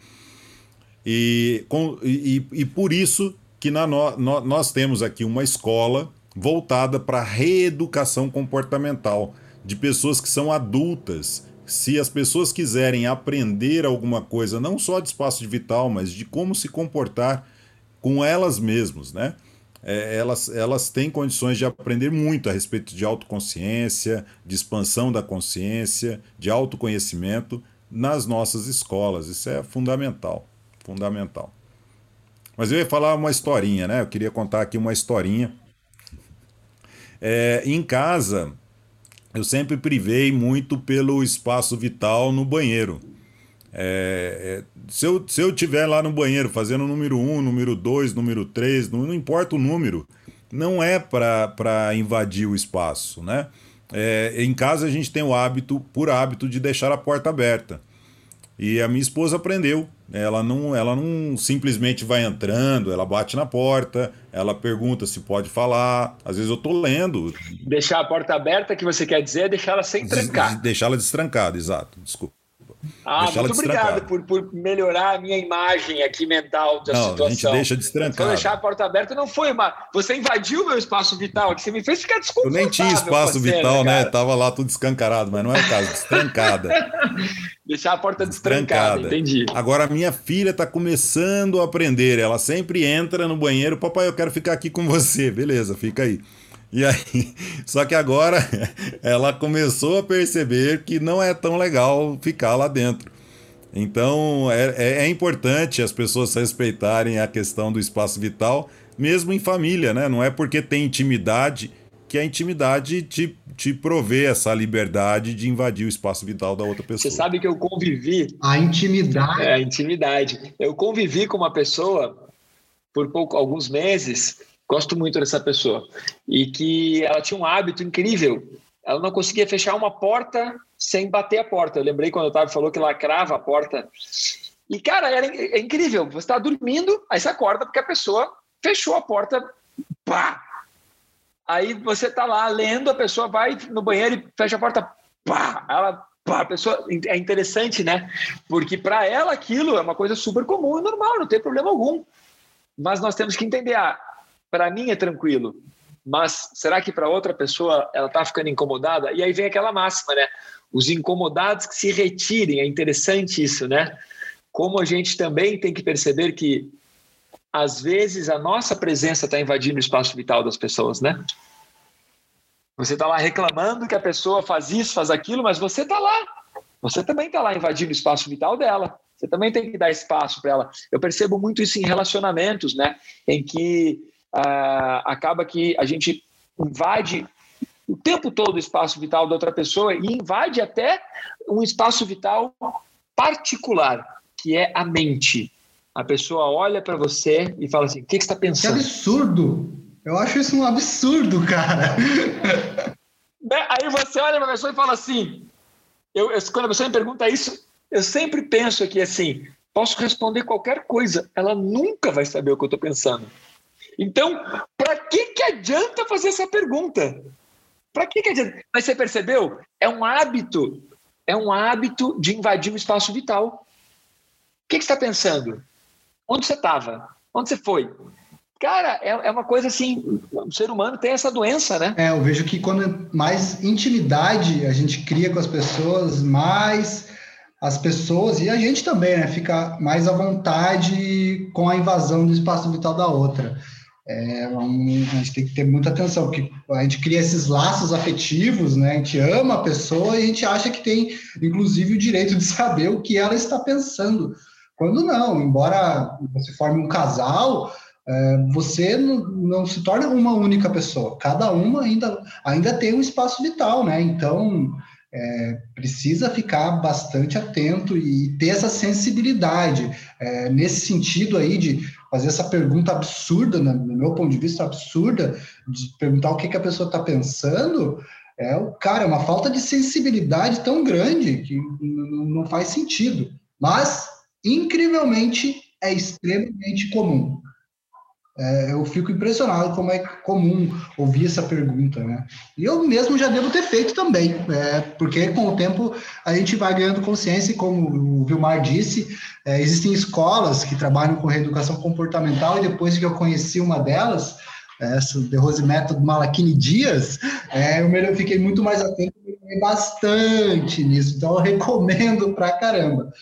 E, com, e, e por isso que na, no, nós temos aqui uma escola voltada para a reeducação comportamental de pessoas que são adultas. Se as pessoas quiserem aprender alguma coisa, não só de espaço de vital, mas de como se comportar com elas mesmas, né? É, elas, elas têm condições de aprender muito a respeito de autoconsciência, de expansão da consciência, de autoconhecimento nas nossas escolas. Isso é fundamental fundamental. Mas eu ia falar uma historinha, né? Eu queria contar aqui uma historinha. É, em casa, eu sempre privei muito pelo espaço vital no banheiro. É, é, se, eu, se eu tiver lá no banheiro fazendo número 1, um, número 2, número 3, não, não, importa o número, não é para invadir o espaço, né? É, em casa a gente tem o hábito, por hábito, de deixar a porta aberta. E a minha esposa aprendeu ela não, ela não simplesmente vai entrando, ela bate na porta, ela pergunta se pode falar. Às vezes eu tô lendo. Deixar a porta aberta, que você quer dizer, é deixar ela sem trancar. Deixá-la destrancada, exato. Desculpa. Ah, muito obrigado por, por melhorar a minha imagem aqui mental da não, situação. A gente deixa destrancado. deixar a porta aberta não foi uma. Você invadiu meu espaço vital, que você me fez ficar desconfortável. Eu nem tinha espaço vital, né? Tava lá tudo escancarado, mas não é o caso, destrancada. deixar a porta destrancada, destrancada, entendi. Agora, minha filha está começando a aprender. Ela sempre entra no banheiro, papai, eu quero ficar aqui com você. Beleza, fica aí. E aí, só que agora ela começou a perceber que não é tão legal ficar lá dentro. Então é, é, é importante as pessoas respeitarem a questão do espaço vital, mesmo em família, né? Não é porque tem intimidade que a intimidade te, te provê essa liberdade de invadir o espaço vital da outra pessoa. Você sabe que eu convivi. A intimidade. É, a intimidade. Eu convivi com uma pessoa por pouco, alguns meses Gosto muito dessa pessoa. E que ela tinha um hábito incrível. Ela não conseguia fechar uma porta sem bater a porta. Eu lembrei quando o Otávio falou que lacrava a porta. E, cara, era é incrível. Você está dormindo, aí você acorda porque a pessoa fechou a porta pá. Aí você tá lá lendo, a pessoa vai no banheiro e fecha a porta, pá. Ela, a pessoa é interessante, né? Porque para ela aquilo é uma coisa super comum e normal, não tem problema algum. Mas nós temos que entender, ah, para mim é tranquilo, mas será que para outra pessoa ela está ficando incomodada? E aí vem aquela máxima, né? Os incomodados que se retirem. É interessante isso, né? Como a gente também tem que perceber que às vezes a nossa presença está invadindo o espaço vital das pessoas, né? Você está lá reclamando que a pessoa faz isso, faz aquilo, mas você está lá. Você também está lá invadindo o espaço vital dela. Você também tem que dar espaço para ela. Eu percebo muito isso em relacionamentos, né? Em que uh, acaba que a gente invade o tempo todo o espaço vital da outra pessoa e invade até um espaço vital particular, que é a mente. A pessoa olha para você e fala assim: o que, que você está pensando? Que absurdo! Eu acho isso um absurdo, cara. Né? Aí você olha para a pessoa e fala assim: eu, eu, quando a pessoa me pergunta isso, eu sempre penso aqui assim: posso responder qualquer coisa, ela nunca vai saber o que eu estou pensando. Então, para que, que adianta fazer essa pergunta? Para que, que adianta? Mas você percebeu? É um hábito, é um hábito de invadir o espaço vital. O que, que você está pensando? Onde você estava? Onde você foi? Cara, é, é uma coisa assim, o ser humano tem essa doença, né? É, eu vejo que quando mais intimidade a gente cria com as pessoas, mais as pessoas e a gente também, né, fica mais à vontade com a invasão do espaço vital da outra. É um, a gente tem que ter muita atenção, porque a gente cria esses laços afetivos, né? A gente ama a pessoa e a gente acha que tem, inclusive, o direito de saber o que ela está pensando. Quando não, embora você forme um casal, é, você não, se torna uma única pessoa. Cada uma ainda, ainda tem um espaço vital, né? Então, é, precisa ficar bastante atento e ter essa sensibilidade. É, nesse sentido aí de fazer essa pergunta absurda, no meu ponto de vista absurda, de perguntar o que, que a pessoa está pensando, é o cara, é uma falta de sensibilidade tão grande que não faz sentido. Mas, incrivelmente, é extremamente comum. É, eu fico impressionado como é comum ouvir essa pergunta, né? E eu mesmo já devo ter feito também, é, porque com o tempo a gente vai ganhando consciência, e como o Vilmar disse, é, existem escolas que trabalham com reeducação comportamental, e depois que eu conheci uma delas, essa The Rose Método Malakini Dias, é, eu fiquei muito mais atento bastante nisso, então eu recomendo pra caramba.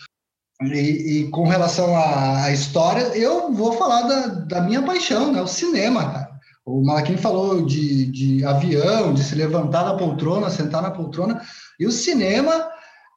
E, e, com relação à, história, eu vou falar da, da minha paixão, né? O cinema, cara. O Malaquim falou de, de avião, de se levantar da poltrona, sentar na poltrona. E o cinema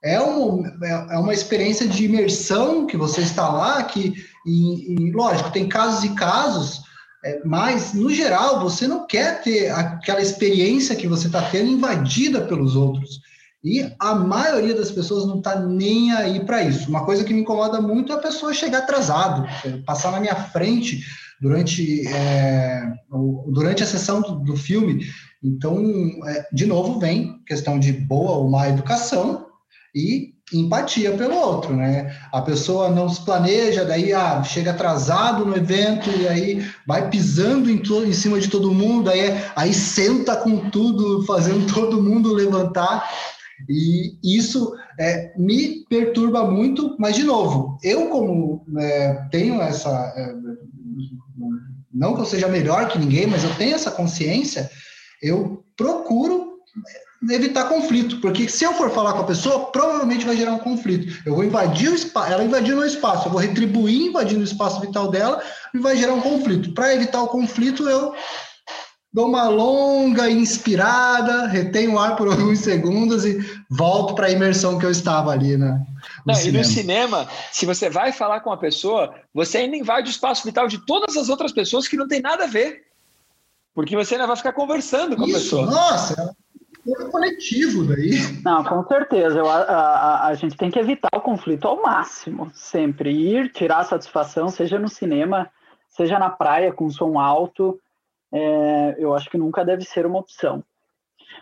é, um, é, é uma experiência de imersão que você está lá, que, e, e lógico, tem casos e casos, é, mas, no geral, você não quer ter aquela experiência que você está tendo invadida pelos outros. E a maioria das pessoas não está nem aí para isso. Uma coisa que me incomoda muito é a pessoa chegar atrasado, é, passar na minha frente durante, é, durante a sessão do, do filme. Então, é, de novo, vem questão de boa ou má educação e empatia pelo outro, né? A pessoa não se planeja, daí ah, chega atrasado no evento e aí vai pisando em, em cima de todo mundo, aí, aí senta com tudo, fazendo todo mundo levantar. E isso é, me perturba muito, mas, de novo, eu, como é, tenho essa. É, não que eu seja melhor que ninguém, mas eu tenho essa consciência, eu procuro evitar conflito, porque se eu for falar com a pessoa, provavelmente vai gerar um conflito. Eu vou invadir o espaço, ela invadiu o espaço, eu vou retribuir invadindo o espaço vital dela e vai gerar um conflito. Para evitar o conflito, eu dou uma longa inspirada, retenho o ar por alguns segundos e volto para a imersão que eu estava ali, né? No Não, cinema. E no cinema, se você vai falar com uma pessoa, você ainda invade o espaço vital de todas as outras pessoas que não tem nada a ver. Porque você ainda vai ficar conversando com Isso, a pessoa. Nossa, é um coletivo daí. Não, com certeza. Eu, a, a, a, gente tem que evitar o conflito ao máximo, sempre. Ir, tirar satisfação, seja no cinema, seja na praia com som alto é, eu acho que nunca deve ser uma opção.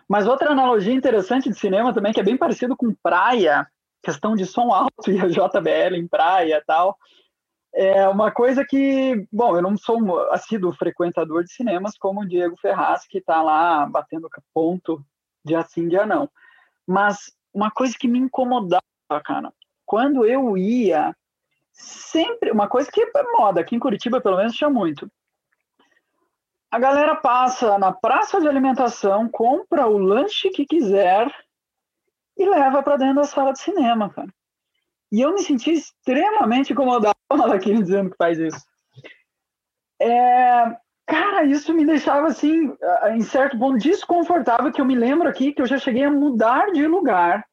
Mas outra analogia interessante de cinema também, que é bem parecido com praia, questão de som alto e a JBL em praia tal, É uma coisa que, bom, eu não sou um assíduo frequentador de cinemas como o Diego Ferraz, que está lá batendo ponto de assim, dia não. Mas uma coisa que me incomodava, cara, quando eu ia, sempre, uma coisa que é moda, aqui em Curitiba pelo menos tinha muito. A galera passa na praça de alimentação, compra o lanche que quiser e leva para dentro da sala de cinema, cara. E eu me senti extremamente incomodado com a Laquine dizendo que faz isso. É, cara, isso me deixava assim, em certo ponto, desconfortável, que eu me lembro aqui que eu já cheguei a mudar de lugar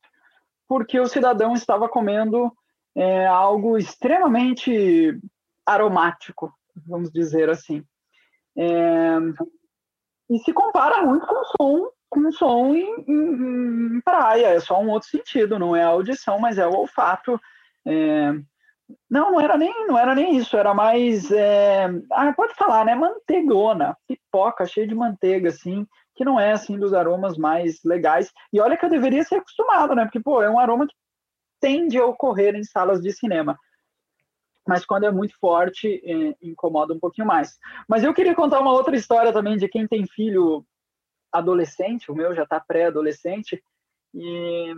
porque o cidadão estava comendo é, algo extremamente aromático, vamos dizer assim. É, e se compara muito com som, com som em, em, em, praia, é só um outro sentido, não é a audição, mas é o olfato. É, não, não era nem, não era nem isso, era mais, é, ah, pode falar, né, manteigona, pipoca cheia de manteiga, assim, que não é, assim, dos aromas mais legais. E olha que eu deveria ser acostumado, né, porque, pô, é um aroma que tende a ocorrer em salas de cinema mas quando é muito forte, é, incomoda um pouquinho mais. Mas eu queria contar uma outra história também de quem tem filho adolescente, o meu já está pré-adolescente, e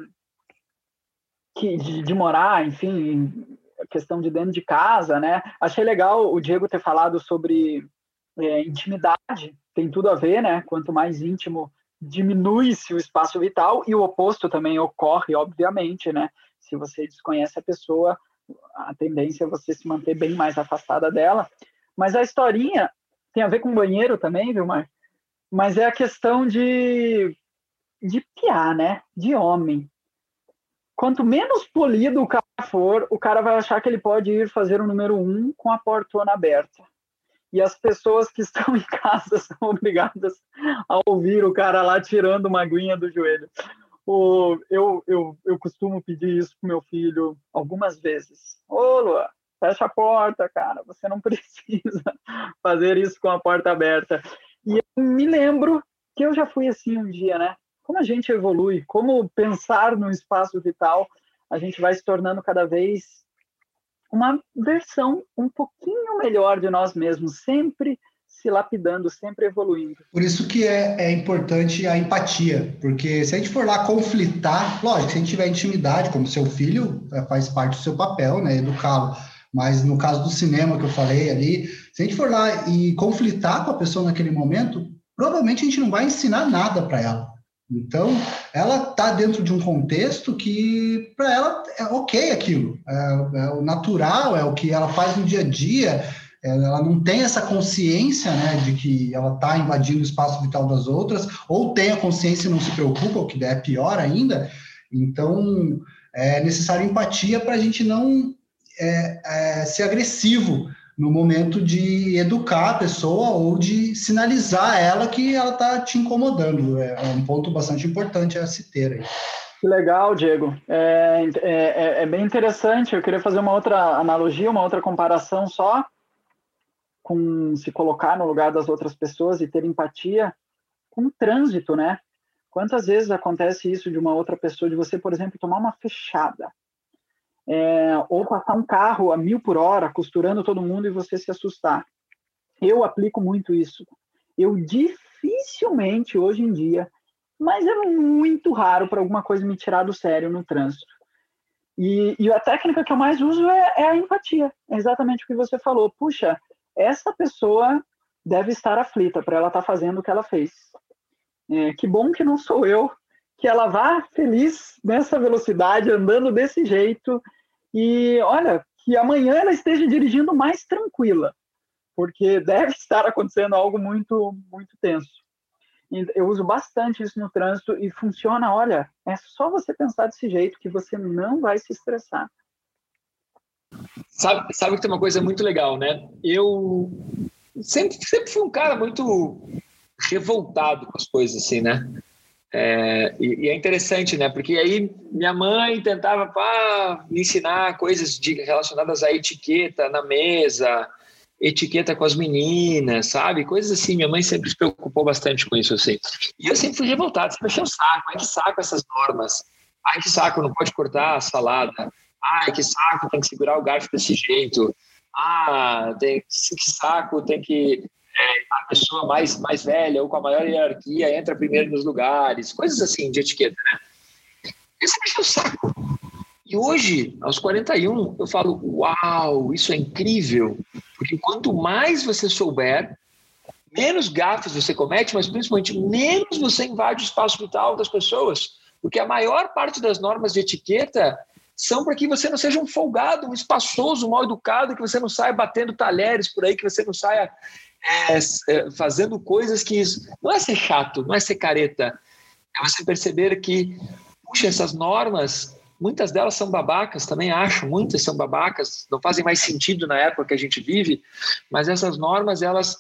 que, de, de, morar, enfim, questão de dentro de casa, né? Achei legal o Diego ter falado sobre é, intimidade, tem tudo a ver, né? Quanto mais íntimo, diminui-se o espaço vital, e o oposto também ocorre, obviamente, né? Se você desconhece a pessoa, a tendência é você se manter bem mais afastada dela. Mas a historinha tem a ver com banheiro também, viu, Mar? Mas é a questão de, de piar, né? De homem. Quanto menos polido o cara for, o cara vai achar que ele pode ir fazer o número um com a portona aberta. E as pessoas que estão em casa são obrigadas a ouvir o cara lá tirando uma aguinha do joelho eu, eu, eu costumo pedir isso pro meu filho algumas vezes. Ô, Lua, fecha a porta, cara. Você não precisa fazer isso com a porta aberta. E eu me lembro que eu já fui assim um dia, né? Como a gente evolui, como pensar no espaço vital, a gente vai se tornando cada vez uma versão um pouquinho melhor de nós mesmos, sempre se lapidando, sempre evoluindo. Por isso que é, é importante a empatia, porque se a gente for lá conflitar, lógico, se a gente tiver intimidade, como seu filho, é, faz parte do seu papel, né, educá-lo. Mas no caso do cinema que eu falei ali, se a gente for lá e conflitar com a pessoa naquele momento, provavelmente a gente não vai ensinar nada para ela. Então, ela está dentro de um contexto que para ela é ok aquilo, é, é, o natural, é o que ela faz no dia a dia, ela não tem essa consciência né, de que ela está invadindo o espaço vital das outras, ou tem a consciência e não se preocupa, o que é pior ainda. Então, é necessário empatia para a gente não é, é, ser agressivo no momento de educar a pessoa ou de sinalizar a ela que ela está te incomodando. É, é um ponto bastante importante a se ter aí. Que legal, Diego. É, é, é, é, bem interessante. Eu queria fazer uma outra analogia, uma outra comparação só com se colocar no lugar das outras pessoas e ter empatia com o trânsito, né? Quantas vezes acontece isso de uma outra pessoa, de você, por exemplo, tomar uma fechada, é, ou passar um carro a mil por hora, costurando todo mundo e você se assustar. Eu aplico muito isso. Eu dificilmente, hoje em dia, mas é muito raro para alguma coisa me tirar do sério no trânsito. E, e a técnica que eu mais uso é, é a empatia. É exatamente o que você falou. Puxa, essa pessoa deve estar aflita para ela estar tá fazendo o que ela fez. É, que bom que não sou eu, que ela vá feliz nessa velocidade, andando desse jeito, e olha, que amanhã ela esteja dirigindo mais tranquila, porque deve estar acontecendo algo muito, muito tenso. Eu uso bastante isso no trânsito e funciona, olha, é só você pensar desse jeito que você não vai se estressar. Sabe, sabe que tem uma coisa muito legal, né? Eu sempre, sempre fui um cara muito revoltado com as coisas, assim, né? É, e, e, é interessante, né? Porque aí minha mãe tentava pá, me ensinar coisas de, relacionadas à etiqueta na mesa, etiqueta com as meninas, sabe? Coisas assim. Minha mãe sempre se preocupou bastante com isso, assim. E eu sempre fui revoltado, sempre achei um saco. Ai, que saco essas normas. Ai, que saco, não pode cortar a salada ai, que saco, tem que segurar o garfo desse jeito. ah, tem que saco, tem que é, a pessoa mais mais velha ou com a maior hierarquia entra primeiro nos lugares, coisas assim de etiqueta, né? Esse é o saco. E hoje, aos 41, eu falo: Uau, isso é incrível! Porque quanto mais você souber, menos gafes você comete, mas principalmente menos você invade o espaço vital das pessoas. Porque a maior parte das normas de etiqueta são para que você não seja um folgado, um espaçoso, mal educado, que você não saia batendo talheres por aí, que você não saia é, é, fazendo coisas que. Não é ser chato, não é ser careta. É você perceber que, puxa, essas normas, muitas delas são babacas, também acho, muitas são babacas, não fazem mais sentido na época que a gente vive, mas essas normas, elas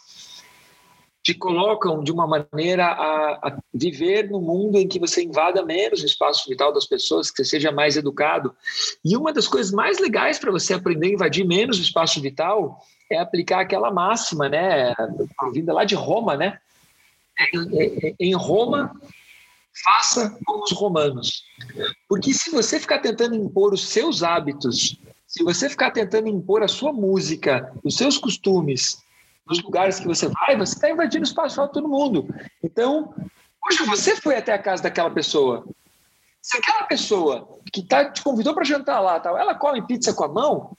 te colocam de uma maneira a, a, viver no mundo em que você invada menos o espaço vital das pessoas, que você seja mais educado. E uma das coisas mais legais para você aprender a invadir menos o espaço vital é aplicar aquela máxima, né, vinda lá de Roma, né? Em Roma, faça como os romanos. Porque se você ficar tentando impor os seus hábitos, se você ficar tentando impor a sua música, os seus costumes, nos lugares que você vai, você está invadindo o espaço de todo mundo. Então, hoje você foi até a casa daquela pessoa. Se aquela pessoa que tá, te convidou para jantar lá, tal, ela come pizza com a mão,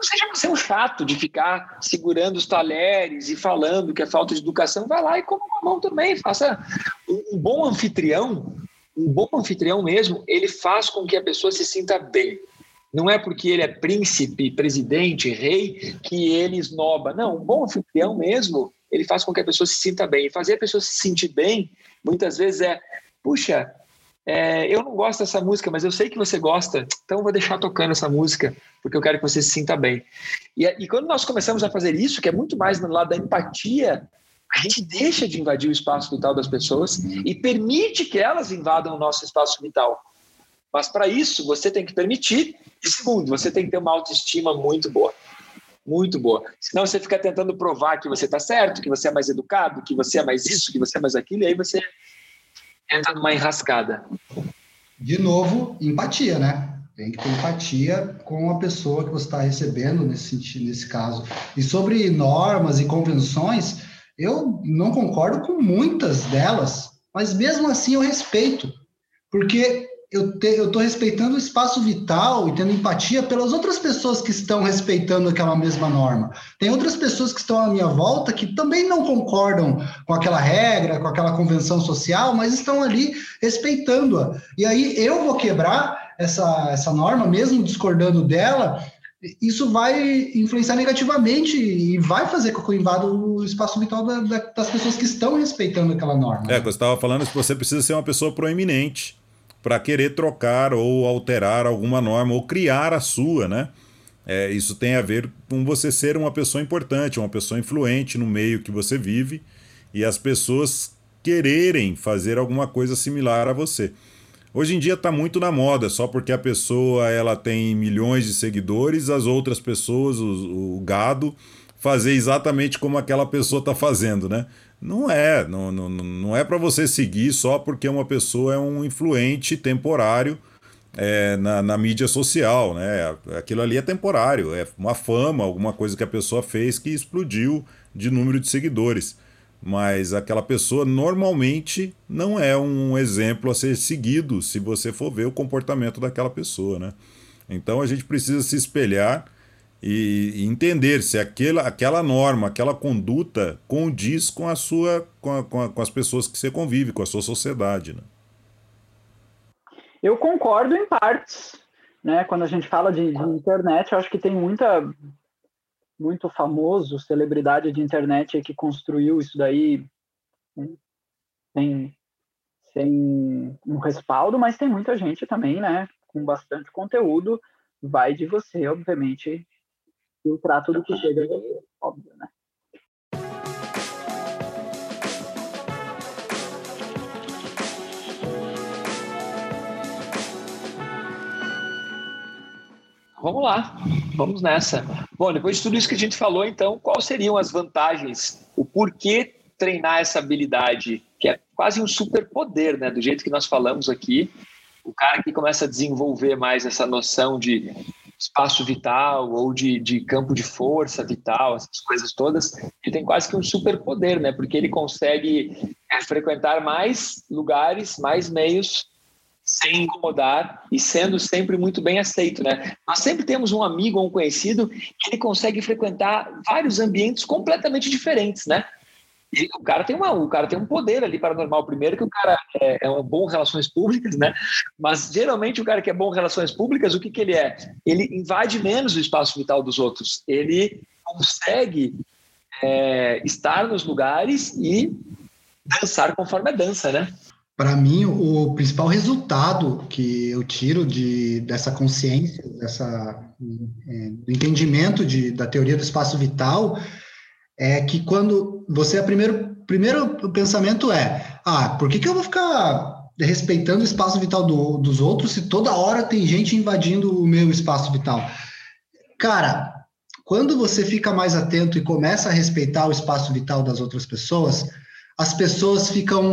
não seja você um chato de ficar segurando os talheres e falando que é falta de educação, vai lá e come com a mão também. Faça um bom anfitrião, um bom anfitrião mesmo, ele faz com que a pessoa se sinta bem. Não é porque ele é príncipe, presidente, rei, que ele esnoba. Não, um bom anfitrião mesmo, ele faz com que a pessoa se sinta bem. E fazer a pessoa se sentir bem, muitas vezes é, puxa, é, eu não gosto dessa música, mas eu sei que você gosta, então vou deixar tocando essa música, porque eu quero que você se sinta bem. E, e quando nós começamos a fazer isso, que é muito mais no lado da empatia, a gente deixa de invadir o espaço vital das pessoas e permite que elas invadam o nosso espaço vital. Mas para isso, você tem que permitir. E segundo, você tem que ter uma autoestima muito boa. Muito boa. Senão você fica tentando provar que você está certo, que você é mais educado, que você é mais isso, que você é mais aquilo, e aí você entra numa enrascada. De novo, empatia, né? Tem que ter empatia com a pessoa que você está recebendo nesse, nesse caso. E sobre normas e convenções, eu não concordo com muitas delas, mas mesmo assim eu respeito. Porque eu estou respeitando o espaço vital e tendo empatia pelas outras pessoas que estão respeitando aquela mesma norma. Tem outras pessoas que estão à minha volta que também não concordam com aquela regra, com aquela convenção social, mas estão ali respeitando-a. E aí eu vou quebrar essa, essa norma, mesmo discordando dela, isso vai influenciar negativamente e vai fazer com que eu invada o espaço vital da, da, das pessoas que estão respeitando aquela norma. É, você estava falando que você precisa ser uma pessoa proeminente para querer trocar ou alterar alguma norma ou criar a sua, né? É, isso tem a ver com você ser uma pessoa importante, uma pessoa influente no meio que você vive e as pessoas quererem fazer alguma coisa similar a você. Hoje em dia está muito na moda, só porque a pessoa ela tem milhões de seguidores, as outras pessoas, o, o gado, fazer exatamente como aquela pessoa está fazendo, né? Não é, não, não, não é para você seguir só porque uma pessoa é um influente temporário é, na, na, mídia social, né? Aquilo ali é temporário, é uma fama, alguma coisa que a pessoa fez que explodiu de número de seguidores. Mas aquela pessoa normalmente não é um exemplo a ser seguido se você for ver o comportamento daquela pessoa, né? Então a gente precisa se espelhar e, entender se aquela, aquela norma, aquela conduta condiz com a sua com, a, com, a, com as pessoas que você convive, com a sua sociedade. Né? Eu concordo em partes. Né? Quando a gente fala de, de internet, eu acho que tem muita muito famoso, celebridade de internet que construiu isso daí sem, sem um respaldo, mas tem muita gente também, né, com bastante conteúdo. Vai de você, obviamente, filtrar tudo que chega, óbvio, né? Vamos lá, vamos nessa. Bom, depois de tudo isso que a gente falou, então, quais seriam as vantagens, o porquê treinar essa habilidade, que é quase um superpoder, né? Do jeito que nós falamos aqui, o cara que começa a desenvolver mais essa noção de espaço vital ou de, de campo de força vital, essas coisas todas, ele tem quase que um superpoder, né? Porque ele consegue é, frequentar mais lugares, mais meios sem incomodar e sendo sempre muito bem aceito, né? Nós sempre temos um amigo ou um conhecido que ele consegue frequentar vários ambientes completamente diferentes, né? E o cara tem uma, o cara tem um poder ali paranormal. Primeiro que o cara é, é um bom relações públicas, né? Mas geralmente o cara que é bom relações públicas, o que que ele é? Ele invade menos o espaço vital dos outros. Ele consegue é, estar nos lugares e dançar conforme a dança, né? Para mim, o principal resultado que eu tiro de, dessa consciência, dessa é, do entendimento de, da teoria do espaço vital é que quando você é primeiro primeiro pensamento é ah por que, que eu vou ficar respeitando o espaço vital do, dos outros se toda hora tem gente invadindo o meu espaço vital? Cara quando você fica mais atento e começa a respeitar o espaço vital das outras pessoas as pessoas ficam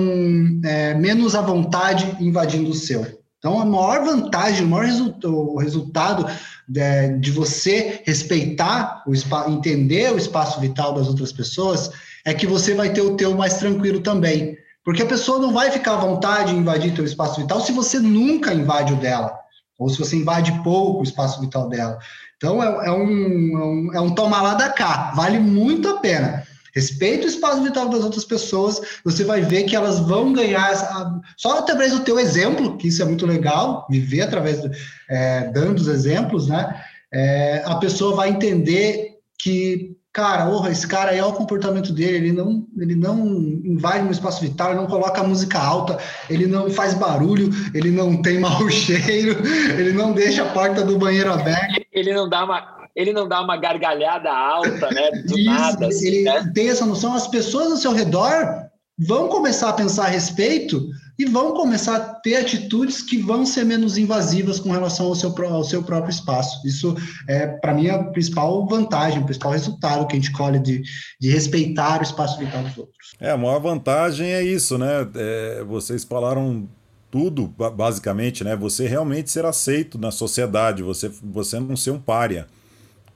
é, menos à vontade invadindo o seu. Então, a maior vantagem, o maior resultado, o resultado de, de, você respeitar o espaço, entender o espaço vital das outras pessoas, é que você vai ter o teu mais tranquilo também. Porque a pessoa não vai ficar à vontade em invadir teu espaço vital se você nunca invade o dela, ou se você invade pouco o espaço vital dela. Então, é, é um, é um, é um tomar lá da cá, vale muito a pena. Respeita o espaço vital das outras pessoas, você vai ver que elas vão ganhar, essa, só através do teu exemplo, que isso é muito legal, viver através, do, é, dando os exemplos, né? É, a pessoa vai entender que, cara, oh, esse cara aí é o comportamento dele, ele não, ele não invade no espaço vital, ele não coloca música alta, ele não faz barulho, ele não tem mau cheiro, ele não deixa a porta do banheiro aberta. Ele não dá uma ele não dá uma gargalhada alta, né? Do Isso, nada. Assim, ele né? tem essa noção, as pessoas ao seu redor vão começar a pensar a respeito e vão começar a ter atitudes que vão ser menos invasivas com relação ao seu, ao seu próprio espaço. Isso é, para mim, a principal vantagem, o principal resultado que a gente colhe de, de respeitar o espaço vital dos outros. É, a maior vantagem é isso, né? É, vocês falaram tudo, basicamente, né? Você realmente ser aceito na sociedade, você, você não ser um pária.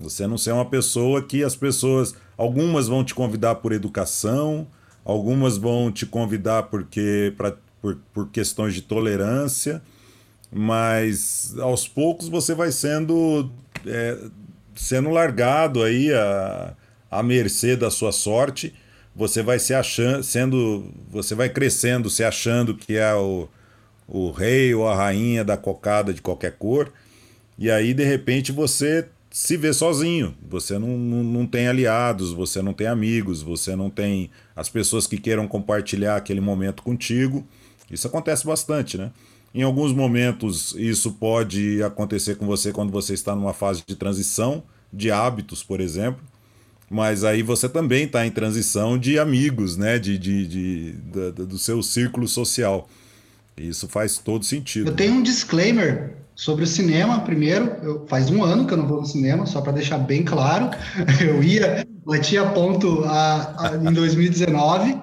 Você não ser uma pessoa que as pessoas. Algumas vão te convidar por educação, algumas vão te convidar porque pra, por, por questões de tolerância, mas aos poucos você vai sendo. É, sendo largado aí a, a mercê da sua sorte, você vai se achando, sendo, você vai crescendo, se achando que é o, o rei ou a rainha da cocada de qualquer cor, e aí de repente você se vê sozinho. Você não, não, não, tem aliados, você não tem amigos, você não tem as pessoas que queiram compartilhar aquele momento contigo. Isso acontece bastante, né? Em alguns momentos, isso pode acontecer com você quando você está numa fase de transição de hábitos, por exemplo. Mas aí você também está em transição de amigos, né? De, de, de, de, do seu círculo social. Isso faz todo sentido. Eu tenho um disclaimer Sobre o cinema, primeiro, eu, faz um ano que eu não vou no cinema, só para deixar bem claro. Eu ia, batia ponto a, a, em 2019.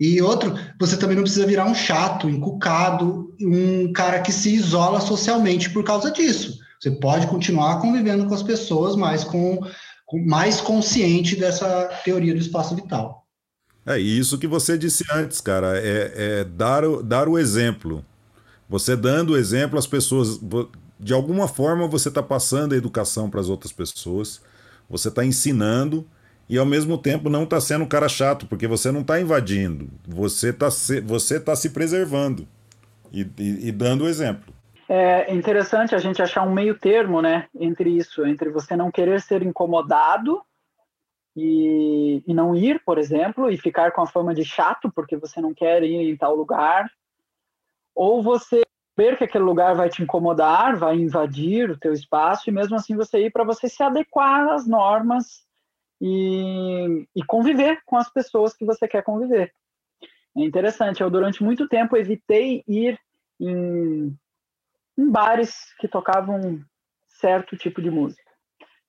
E outro, você também não precisa virar um chato, encucado, um cara que se isola socialmente por causa disso. Você pode continuar convivendo com as pessoas, mas com, com mais consciente dessa teoria do espaço vital. É isso que você disse antes, cara, é, é dar, dar o exemplo. Você dando exemplo, as pessoas. De alguma forma você está passando a educação para as outras pessoas, você está ensinando e ao mesmo tempo não está sendo um cara chato, porque você não está invadindo, você está se, você tá se preservando e, e, e dando o exemplo. É interessante a gente achar um meio termo, né, entre isso, entre você não querer ser incomodado e, e, não ir, por exemplo, e ficar com a fama de chato porque você não quer ir em tal lugar, ou você ver que aquele lugar vai te incomodar, vai invadir o teu espaço e mesmo assim você ir para você se adequar às normas e, e, conviver com as pessoas que você quer conviver. É interessante, eu durante muito tempo evitei ir em, em bares que tocavam certo tipo de música,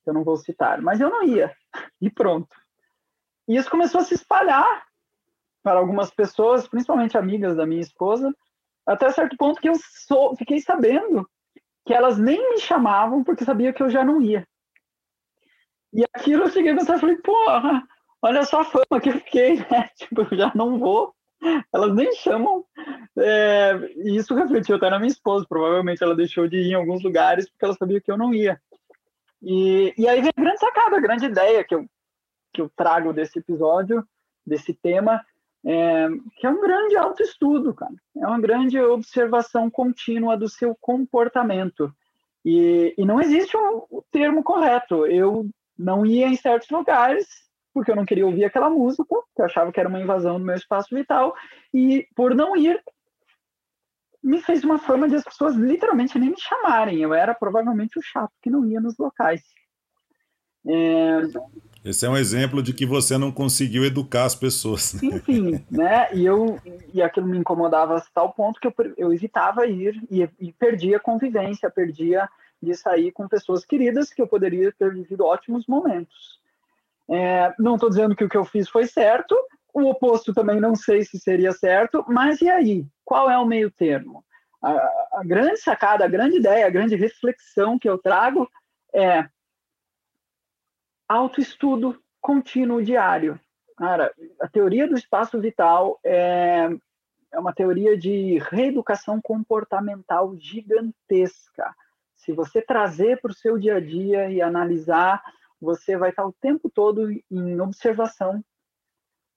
eu não vou citar, mas eu não ia, e pronto. E isso começou a se espalhar para algumas pessoas, principalmente amigas da minha esposa, até certo ponto que eu sou, fiquei sabendo que elas nem me chamavam porque sabia que eu já não ia. E aquilo eu cheguei a pensar, falei, porra, olha só a fama que eu fiquei, né? Tipo, eu já não vou, elas nem chamam. É, e isso refletiu até na minha esposa, provavelmente ela deixou de ir em alguns lugares porque ela sabia que eu não ia. E, e aí vem a grande sacada, a grande ideia que eu, que eu trago desse episódio, desse tema, é, que é um grande autoestudo, cara. É uma grande observação contínua do seu comportamento. E, e não existe o um, um termo correto. Eu não ia em certos lugares porque eu não queria ouvir aquela música, que eu achava que era uma invasão do meu espaço vital, e por não ir, me fez uma fama de as pessoas literalmente nem me chamarem. Eu era provavelmente o chato que não ia nos locais. É... Esse é um exemplo de que você não conseguiu educar as pessoas. Enfim, né? E eu e aquilo me incomodava a tal ponto que eu, eu evitava ir e, e perdia convivência, perdia de sair com pessoas queridas que eu poderia ter vivido ótimos momentos. É, não estou dizendo que o que eu fiz foi certo, o oposto também não sei se seria certo, mas e aí? Qual é o meio termo? A, a grande sacada, a grande ideia, a grande reflexão que eu trago é autoestudo contínuo diário. Cara, a teoria do espaço vital é, é uma teoria de reeducação comportamental gigantesca se você trazer para o seu dia a dia e analisar, você vai estar o tempo todo em observação,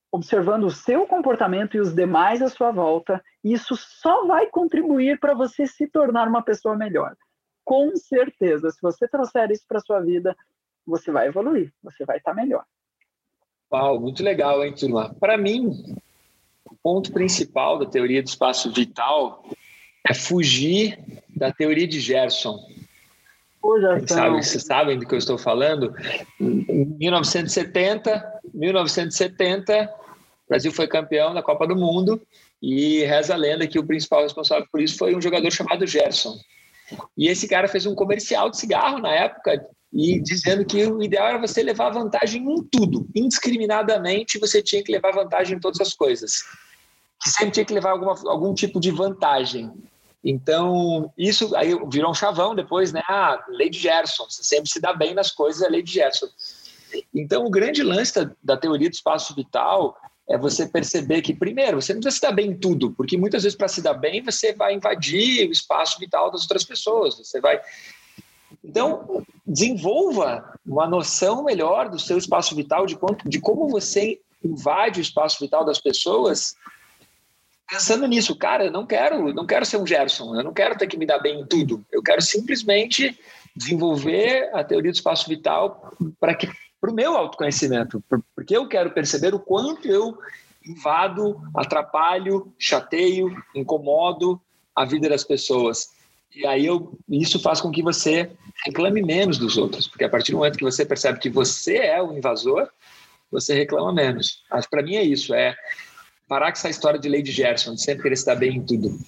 observando o seu comportamento e os demais à sua volta. E isso só vai contribuir para você se tornar uma pessoa melhor. Com certeza, se você trouxer isso para sua vida, você vai evoluir, você vai estar melhor. Uau, muito legal, hein, turma? Para mim, o ponto principal da teoria do espaço vital é fugir da teoria de Gerson. Sabe, vocês sabem do que eu estou falando? Em 1970, 1970, o Brasil foi campeão da Copa do Mundo e reza a lenda que o principal responsável por isso foi um jogador chamado Gerson. E esse cara fez um comercial de cigarro na época e dizendo que o ideal era você levar vantagem em tudo, indiscriminadamente você tinha que levar vantagem em todas as coisas. Que sempre tinha que levar alguma, algum tipo de vantagem. Então, isso aí virou um chavão depois, né? Ah, lei de Gerson, você sempre se dá bem nas coisas, é lei de Gerson. Então, o grande lance da, da teoria do espaço vital é você perceber que, primeiro, você não precisa se dar bem em tudo, porque muitas vezes, para se dar bem, você vai invadir o espaço vital das outras pessoas, você vai. Então, desenvolva uma noção melhor do seu espaço vital, de, quanto, de como você invade o espaço vital das pessoas pensando nisso, cara, eu não quero, não quero ser um Gerson, eu não quero ter que me dar bem em tudo. Eu quero simplesmente desenvolver a teoria do espaço vital para que para o meu autoconhecimento, porque eu quero perceber o quanto eu invado, atrapalho, chateio, incomodo a vida das pessoas. E aí eu, isso faz com que você reclame menos dos outros, porque a partir do momento que você percebe que você é o invasor, você reclama menos. Para mim é isso, é Parar com essa história de Lady Gerson, de sempre querer estar bem em tudo.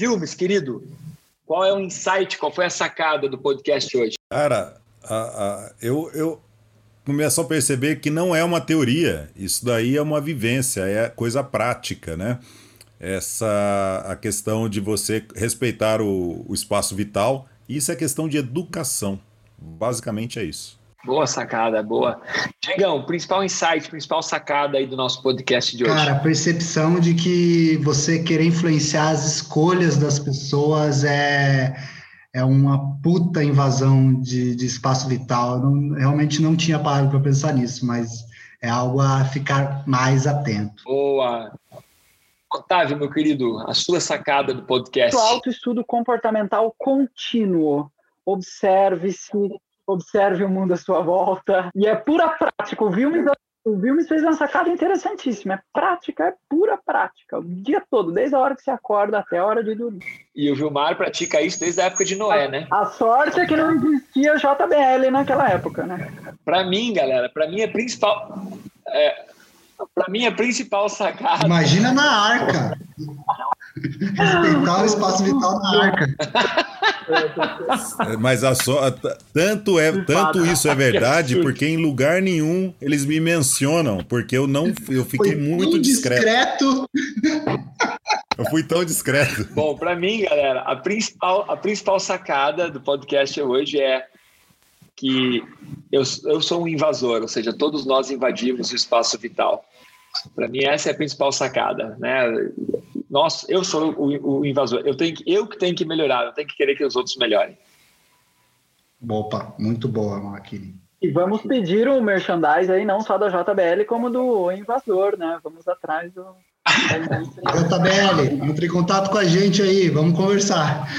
Vilmes, querido, qual é o insight, qual foi a sacada do podcast hoje? Cara, a, a, eu, eu começo a perceber que não é uma teoria, isso daí é uma vivência, é coisa prática, né? essa a questão de você respeitar o, o espaço vital. Isso é questão de educação. Basicamente é isso. Boa sacada, boa. Diegão, principal insight, principal sacada aí do nosso podcast de hoje. Cara, a percepção de que você querer influenciar as escolhas das pessoas é, é uma puta invasão de, de espaço vital. Eu não, realmente não tinha parado para pensar nisso, mas é algo a ficar mais atento. Boa. Otávio, meu querido, a sua sacada do podcast. O autoestudo comportamental contínuo. Observe-se, observe o mundo à sua volta. E é pura prática. O Vilmes, o Vilmes fez uma sacada interessantíssima. É prática, é pura prática. O dia todo, desde a hora que você acorda até a hora de dormir. E o Vilmar pratica isso desde a época de Noé, né? A sorte é que não existia JBL naquela época, né? Para mim, galera, para mim é principal. É, para mim, a principal sacada. Imagina na arca. Respeitar o espaço vital da arca. É, mas a so... tanto é tanto isso é verdade porque em lugar nenhum eles me mencionam porque eu não eu fiquei Foi muito discreto. discreto. Eu fui tão discreto. Bom, para mim, galera, a principal a principal sacada do podcast hoje é que eu, eu sou um invasor, ou seja, todos nós invadimos o espaço vital. Para mim essa é a principal sacada, né? Nós, eu sou o, o, invasor. Eu tenho que, eu que tenho que melhorar. Eu tenho que querer que os outros melhorem. Opa, muito boa, Maquini. E vamos pedir o um merchandise aí, não só da JBL, como do invasor, né? Vamos atrás do. JBL, entre em contato com a gente aí, vamos conversar.